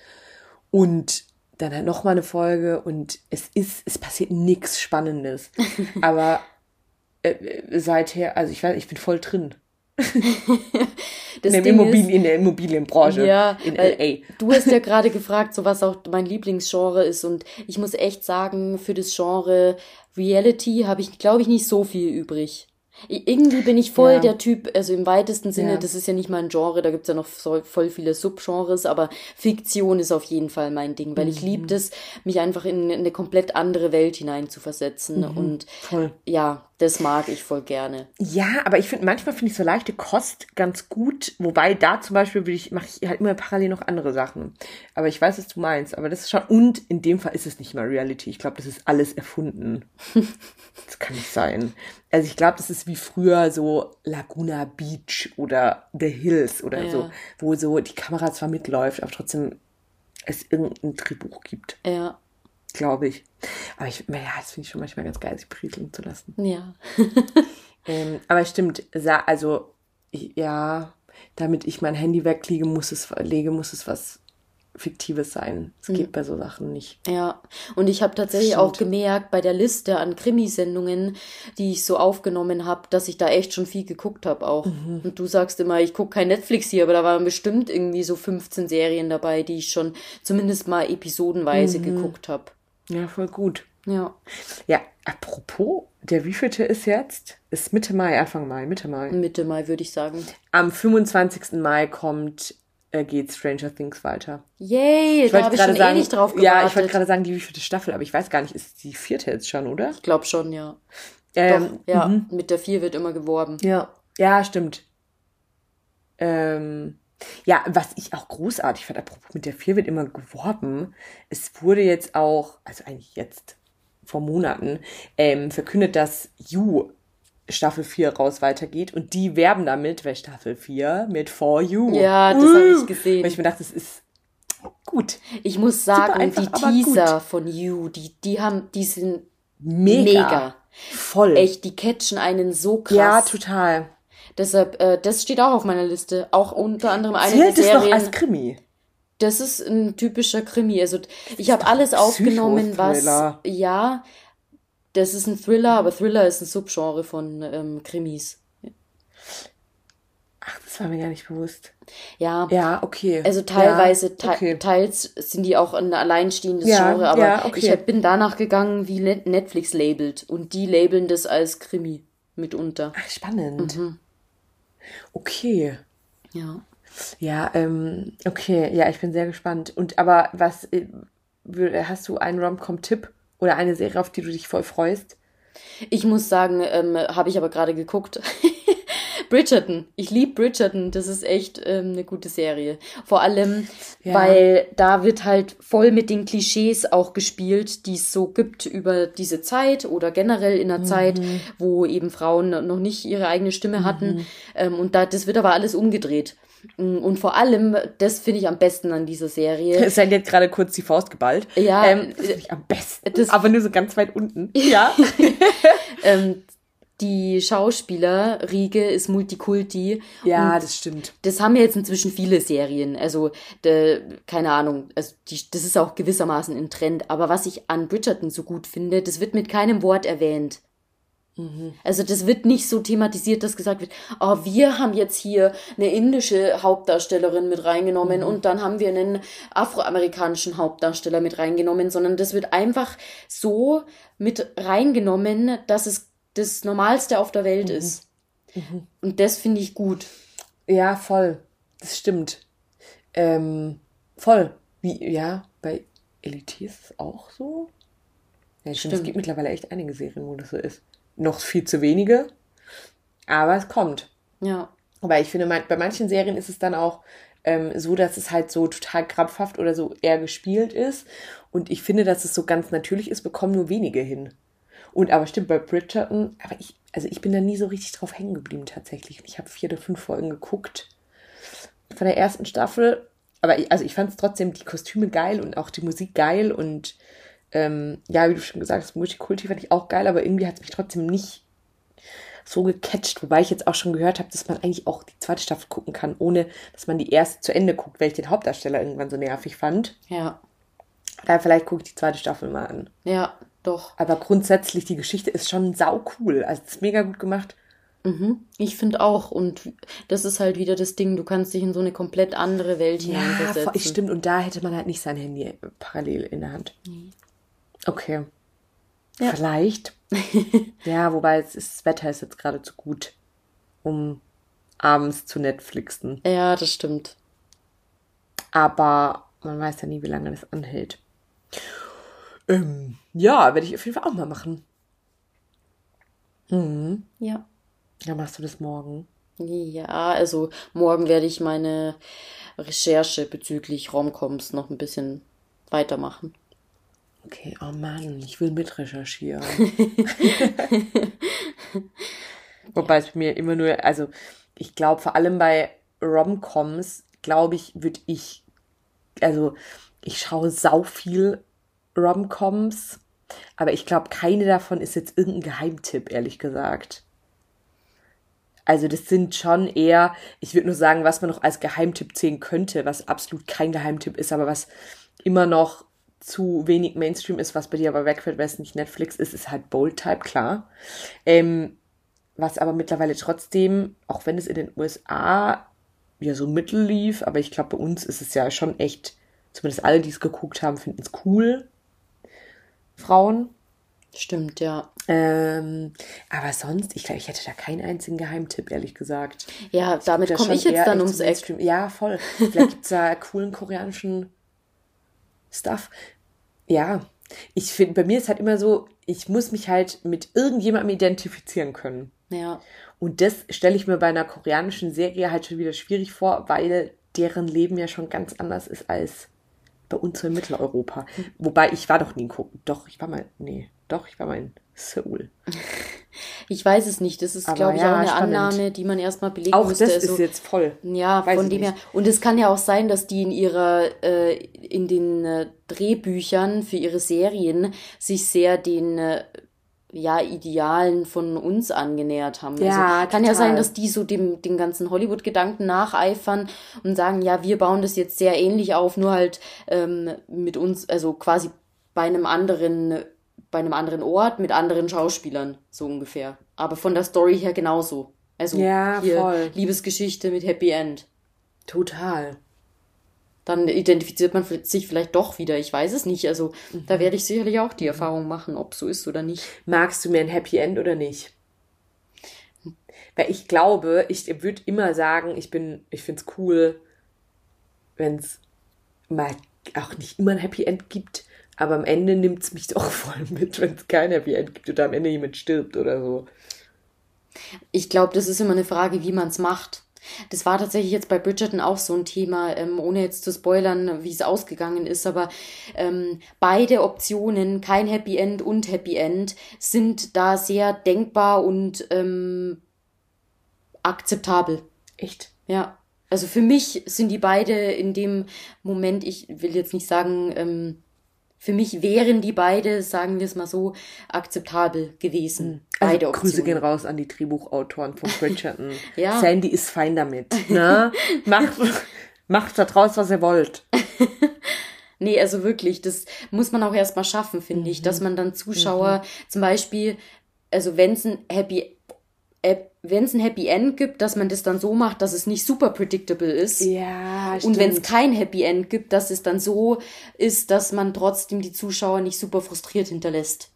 und dann halt noch mal eine Folge und es ist, es passiert nichts Spannendes. (laughs) Aber äh, seither, also ich weiß, ich bin voll drin. (laughs) In, Immobilien, ist, in der Immobilienbranche ja, in weil LA. du hast ja gerade gefragt, so was auch mein Lieblingsgenre ist und ich muss echt sagen, für das Genre Reality habe ich, glaube ich, nicht so viel übrig. Irgendwie bin ich voll Ja. der Typ, also im weitesten Sinne, Ja. das ist ja nicht mal ein Genre, da gibt's ja noch so, voll viele Subgenres, aber Fiktion ist auf jeden Fall mein Ding, weil ich Mhm. liebe das, mich einfach in eine komplett andere Welt hineinzuversetzen Mhm. und Voll. ja, das mag ich voll gerne. Ja, aber ich finde, manchmal finde ich so leichte Kost ganz gut. Wobei da zum Beispiel will ich, mache ich halt immer parallel noch andere Sachen. Aber ich weiß, was du meinst. Aber das ist schon, und in dem Fall ist es nicht mal Reality. Ich glaube, das ist alles erfunden. (laughs) das kann nicht sein. Also ich glaube, das ist wie früher so Laguna Beach oder The Hills oder Ja. so, wo so die Kamera zwar mitläuft, aber trotzdem es irgendein Drehbuch gibt, Ja, glaube ich. Aber ich, ja, das finde ich schon manchmal ganz geil, sich berieseln zu lassen. ja. (laughs) Ähm, aber stimmt, also ja, damit ich mein Handy weglege, muss es lege, muss es was Fiktives sein. Es Hm. geht bei so Sachen nicht. Ja, und ich habe tatsächlich auch gemerkt bei der Liste an Krimisendungen, die ich so aufgenommen habe, dass ich da echt schon viel geguckt habe auch. Mhm. Und du sagst immer, ich gucke kein Netflix hier, aber da waren bestimmt irgendwie so 15 Serien dabei, die ich schon zumindest mal episodenweise Mhm. geguckt habe. Ja, voll gut. Ja. Ja, apropos, der wievielte ist jetzt? Ist Mitte Mai, Anfang Mai, Mitte Mai. Mitte Mai würde ich sagen. Am 25. Mai kommt, äh, geht Stranger Things weiter. Yay, Ich da wollte habe ich gerade schon sagen, ewig drauf gewartet. ja, ich wollte gerade sagen, die wievielte Staffel, aber ich weiß gar nicht, ist die vierte jetzt schon, oder? ich glaube schon, ja. Ähm, Doch, ja, mhm. mit der 4 wird immer geworben. Ja, ja, stimmt. Ähm, ja, was ich auch großartig fand, apropos mit der 4 wird immer geworben. Es wurde jetzt auch, also eigentlich jetzt vor Monaten, ähm, verkündet, dass You Staffel 4 raus weitergeht und die werben damit, weil Staffel 4 mit For You. Ja, das hab ich gesehen. Weil ich mir dachte, das ist gut. Ich muss sagen, einfach, die Teaser von You, die, die haben, die sind Mega. mega. Voll. Echt, die catchen einen so krass. Ja, total. Deshalb, äh, das steht auch auf meiner Liste. Auch unter anderem eine Zählt der noch Serien. als Krimi? das ist ein typischer Krimi. Also ich habe alles aufgenommen, was ja, das ist ein Thriller, aber Thriller ist ein Subgenre von ähm, Krimis. Ach, das war mir gar nicht bewusst. Ja, Ja, okay. Also teilweise, ja, te okay. teils sind die auch ein alleinstehendes Ja, Genre, aber ja, okay. ich bin danach gegangen, wie Net- Netflix labelt. Und die labeln das als Krimi mitunter. Ach, spannend. Mhm. Okay. Ja. Ja, ähm, okay. Ja, ich bin sehr gespannt. Und aber was, äh, hast du einen Rom-Com-Tipp oder eine Serie, auf die du dich voll freust? Ich muss sagen, ähm, habe ich aber gerade geguckt. (laughs) Bridgerton. Ich liebe Bridgerton. Das ist echt ähm, eine gute Serie. Vor allem, ja. weil da wird halt voll mit den Klischees auch gespielt, die es so gibt über diese Zeit oder generell in der mhm. Zeit, wo eben Frauen noch nicht ihre eigene Stimme mhm. hatten. Ähm, und da, das wird aber alles umgedreht. Mm, und vor allem, das finde ich am besten an dieser Serie. Es hat jetzt gerade kurz die Faust geballt. Ja. Ähm, das finde ich am besten. Das, aber nur so ganz weit unten. (laughs) Ja. (laughs) ähm, die Schauspielerriege ist Multikulti. Ja, das stimmt. Das haben ja jetzt inzwischen viele Serien. Also, de, keine Ahnung, also die, das ist auch gewissermaßen ein Trend. Aber was ich an Bridgerton so gut finde, das wird mit keinem Wort erwähnt. Mhm. Also das wird nicht so thematisiert, dass gesagt wird, oh, wir haben jetzt hier eine indische Hauptdarstellerin mit reingenommen mhm. und dann haben wir einen afroamerikanischen Hauptdarsteller mit reingenommen, sondern das wird einfach so mit reingenommen, dass es das Normalste auf der Welt mhm. ist. Mhm. Und das finde ich gut. Ja, voll. Das stimmt. Ähm, voll. Wie, ja, bei Elite ist es auch so. Ja, stimmt. Es gibt mittlerweile echt einige Serien, wo das so ist. Noch viel zu wenige, aber es kommt. Ja. Aber ich finde, bei manchen Serien ist es dann auch ähm, so, dass es halt so total krampfhaft oder so eher gespielt ist. Und ich finde, dass es so ganz natürlich ist, bekommen nur wenige hin. Und aber stimmt, bei Bridgerton, aber ich, also ich bin da nie so richtig drauf hängen geblieben tatsächlich. Ich habe vier oder fünf Folgen geguckt von der ersten Staffel. Aber ich, also ich fand es trotzdem die Kostüme geil und auch die Musik geil und ähm, ja, wie du schon gesagt hast, Multikulti fand ich auch geil, aber irgendwie hat es mich trotzdem nicht so gecatcht, wobei ich jetzt auch schon gehört habe, dass man eigentlich auch die zweite Staffel gucken kann, ohne dass man die erste zu Ende guckt, weil ich den Hauptdarsteller irgendwann so nervig fand. Ja. Da vielleicht gucke ich die zweite Staffel mal an. Ja, doch. Aber grundsätzlich, die Geschichte ist schon sau cool. Also, es ist mega gut gemacht. Mhm. Ich finde auch. Und das ist halt wieder das Ding, du kannst dich in so eine komplett andere Welt ja, hineinversetzen. Ja, stimmt. Und da hätte man halt nicht sein Handy parallel in der Hand. Nee. Okay. Ja. Vielleicht. (laughs) ja, wobei es ist, das Wetter ist jetzt gerade zu gut, um abends zu Netflixen. Ja, das stimmt. Aber man weiß ja nie, wie lange das anhält. Ähm, ja, werde ich auf jeden Fall auch mal machen. Mhm. Ja. Ja, machst du das morgen? Ja, also morgen werde ich meine Recherche bezüglich Romcoms noch ein bisschen weitermachen. Okay, oh Mann, ich will mitrecherchieren. (laughs) Wobei es mir immer nur, also ich glaube vor allem bei Romcoms, glaube ich, würde ich, also ich schaue sau viel Romcoms, aber ich glaube, keine davon ist jetzt irgendein Geheimtipp, ehrlich gesagt. Also das sind schon eher, ich würde nur sagen, was man noch als Geheimtipp zählen könnte, was absolut kein Geheimtipp ist, aber was immer noch zu wenig Mainstream ist, was bei dir aber wegfällt, weil es nicht Netflix ist, ist halt Bold Type, klar. Ähm, was aber mittlerweile trotzdem, auch wenn es in den USA ja so mittel lief, aber ich glaube, bei uns ist es ja schon echt, zumindest alle, die es geguckt haben, finden es cool. Frauen. Stimmt, ja. Ähm, aber sonst, ich glaube, ich hätte da keinen einzigen Geheimtipp, ehrlich gesagt. Ja, damit komme ich jetzt dann ums Eck. Ja, voll. Vielleicht gibt es da coolen koreanischen Stuff. Ja, ich finde, bei mir ist halt immer so, ich muss mich halt mit irgendjemandem identifizieren können. Ja. Und das stelle ich mir bei einer koreanischen Serie halt schon wieder schwierig vor, weil deren Leben ja schon ganz anders ist als bei uns in Mitteleuropa. Wobei ich war doch nie gucken. Doch, ich war mal, nee, doch, ich war mal in Seoul. (laughs) Ich weiß es nicht. Das ist, glaube ich, ja, auch eine spannend. Annahme, die man erstmal belegen auch müsste. Auch das also, ist jetzt voll. Ja, weiß von dem her. Und es kann ja auch sein, dass die in ihrer, äh, in den äh, Drehbüchern für ihre Serien sich sehr den äh, ja, Idealen von uns angenähert haben. Ja, also, kann total. ja sein, dass die so dem, den ganzen Hollywood-Gedanken nacheifern und sagen, ja, wir bauen das jetzt sehr ähnlich auf, nur halt ähm, mit uns, also quasi bei einem anderen, bei einem anderen Ort mit anderen Schauspielern, so ungefähr. Aber von der Story her genauso. Also ja, hier voll. Liebesgeschichte mit Happy End. Total dann identifiziert man sich vielleicht doch wieder. Ich weiß es nicht. Also mhm. da werde ich sicherlich auch die Erfahrung machen, ob so ist oder nicht. Magst du mir ein Happy End oder nicht? Weil ich glaube, ich würde immer sagen, ich bin, ich finde es cool, wenn es mal auch nicht immer ein Happy End gibt, aber am Ende nimmt es mich (laughs) doch voll mit, wenn es kein Happy End gibt oder am Ende jemand stirbt oder so. Ich glaube, das ist immer eine Frage, wie man es macht. Das war tatsächlich jetzt bei Bridgerton auch so ein Thema, ähm, ohne jetzt zu spoilern, wie es ausgegangen ist, aber ähm, beide Optionen, kein Happy End und Happy End, sind da sehr denkbar und ähm, akzeptabel. Echt? Ja. Also für mich sind die beide in dem Moment, ich will jetzt nicht sagen, ähm, für mich wären die beide, sagen wir es mal so, akzeptabel gewesen. Also Beide Grüße Optionen. gehen raus an die Drehbuchautoren von (laughs) Bridgerton. Ja. Sandy ist fein damit. (laughs) Ne? macht, macht da draus, was ihr wollt. (laughs) Nee, also wirklich, das muss man auch erstmal schaffen, finde ich, dass man dann Zuschauer zum Beispiel, also wenn es ein Happy wenn es ein Happy End gibt, dass man das dann so macht, dass es nicht super predictable ist. Ja, Und wenn es kein Happy End gibt, dass es dann so ist, dass man trotzdem die Zuschauer nicht super frustriert hinterlässt.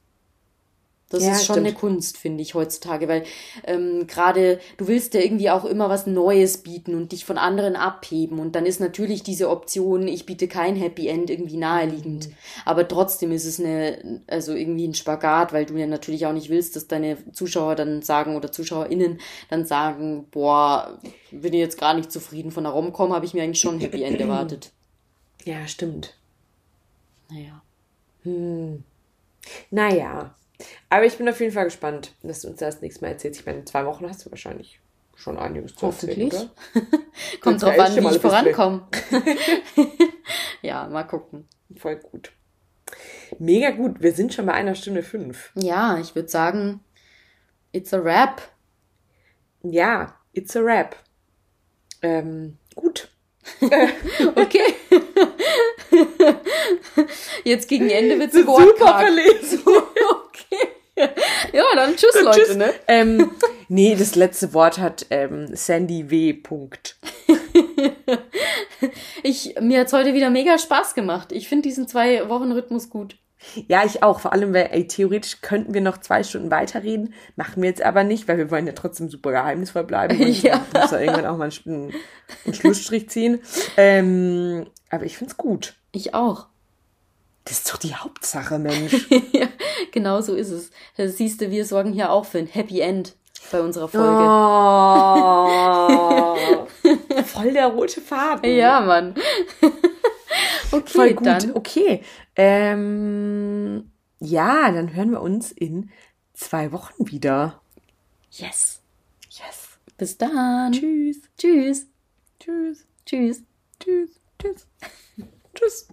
Das Ja, ist schon stimmt. eine Kunst, finde ich, heutzutage, weil ähm, gerade du willst ja irgendwie auch immer was Neues bieten und dich von anderen abheben. Und dann ist natürlich diese Option, ich biete kein Happy End, irgendwie naheliegend. Mhm. Aber trotzdem ist es eine, also irgendwie ein Spagat, weil du ja natürlich auch nicht willst, dass deine Zuschauer dann sagen oder ZuschauerInnen dann sagen, boah, bin ich jetzt gar nicht zufrieden von der Romcom, habe ich mir eigentlich schon ein Happy End erwartet. Ja, stimmt. Naja. Naja. Aber ich bin auf jeden Fall gespannt, dass du uns das nächste Mal erzählst. Ich meine, in zwei Wochen hast du wahrscheinlich schon einiges zu erzählen, Hoffentlich. oder? (laughs) Kommt drauf an, wie mal ich vorankomme. (laughs) (laughs) ja, mal gucken. Voll gut. Mega gut. Wir sind schon bei einer Stunde fünf. Ja, ich würde sagen, it's a rap. Ja, it's a rap. Ähm, gut. Okay. Jetzt gegen Ende wird's Super wortkarg. verlesen. (laughs) Ja, dann tschüss, Leute, Tschüss. ne? Ähm, nee, das letzte Wort hat ähm, Sandy W. Punkt. (laughs) Ich, mir hat's heute wieder mega Spaß gemacht. Ich finde diesen zwei Wochen Rhythmus gut. Ja, ich auch. Vor allem, weil ey, theoretisch könnten wir noch zwei Stunden weiterreden. Machen wir jetzt aber nicht, weil wir wollen ja trotzdem super geheimnisvoll bleiben. Und (laughs) Ja. muss da irgendwann auch mal einen, einen Schlussstrich ziehen. Ähm, aber ich find's gut. Ich auch. Das ist doch die Hauptsache, Mensch. (laughs) ja, genau so ist es. Das siehst du, wir sorgen hier auch für ein Happy End bei unserer Folge. Oh, (laughs) voll der rote Faden. Ja, Mann. (laughs) okay, Voll gut. dann. Okay. Ähm, ja, dann hören wir uns in zwei Wochen wieder. Yes. Yes. Bis dann. Tschüss. Tschüss. Tschüss. Tschüss. Tschüss. Tschüss. Tschüss.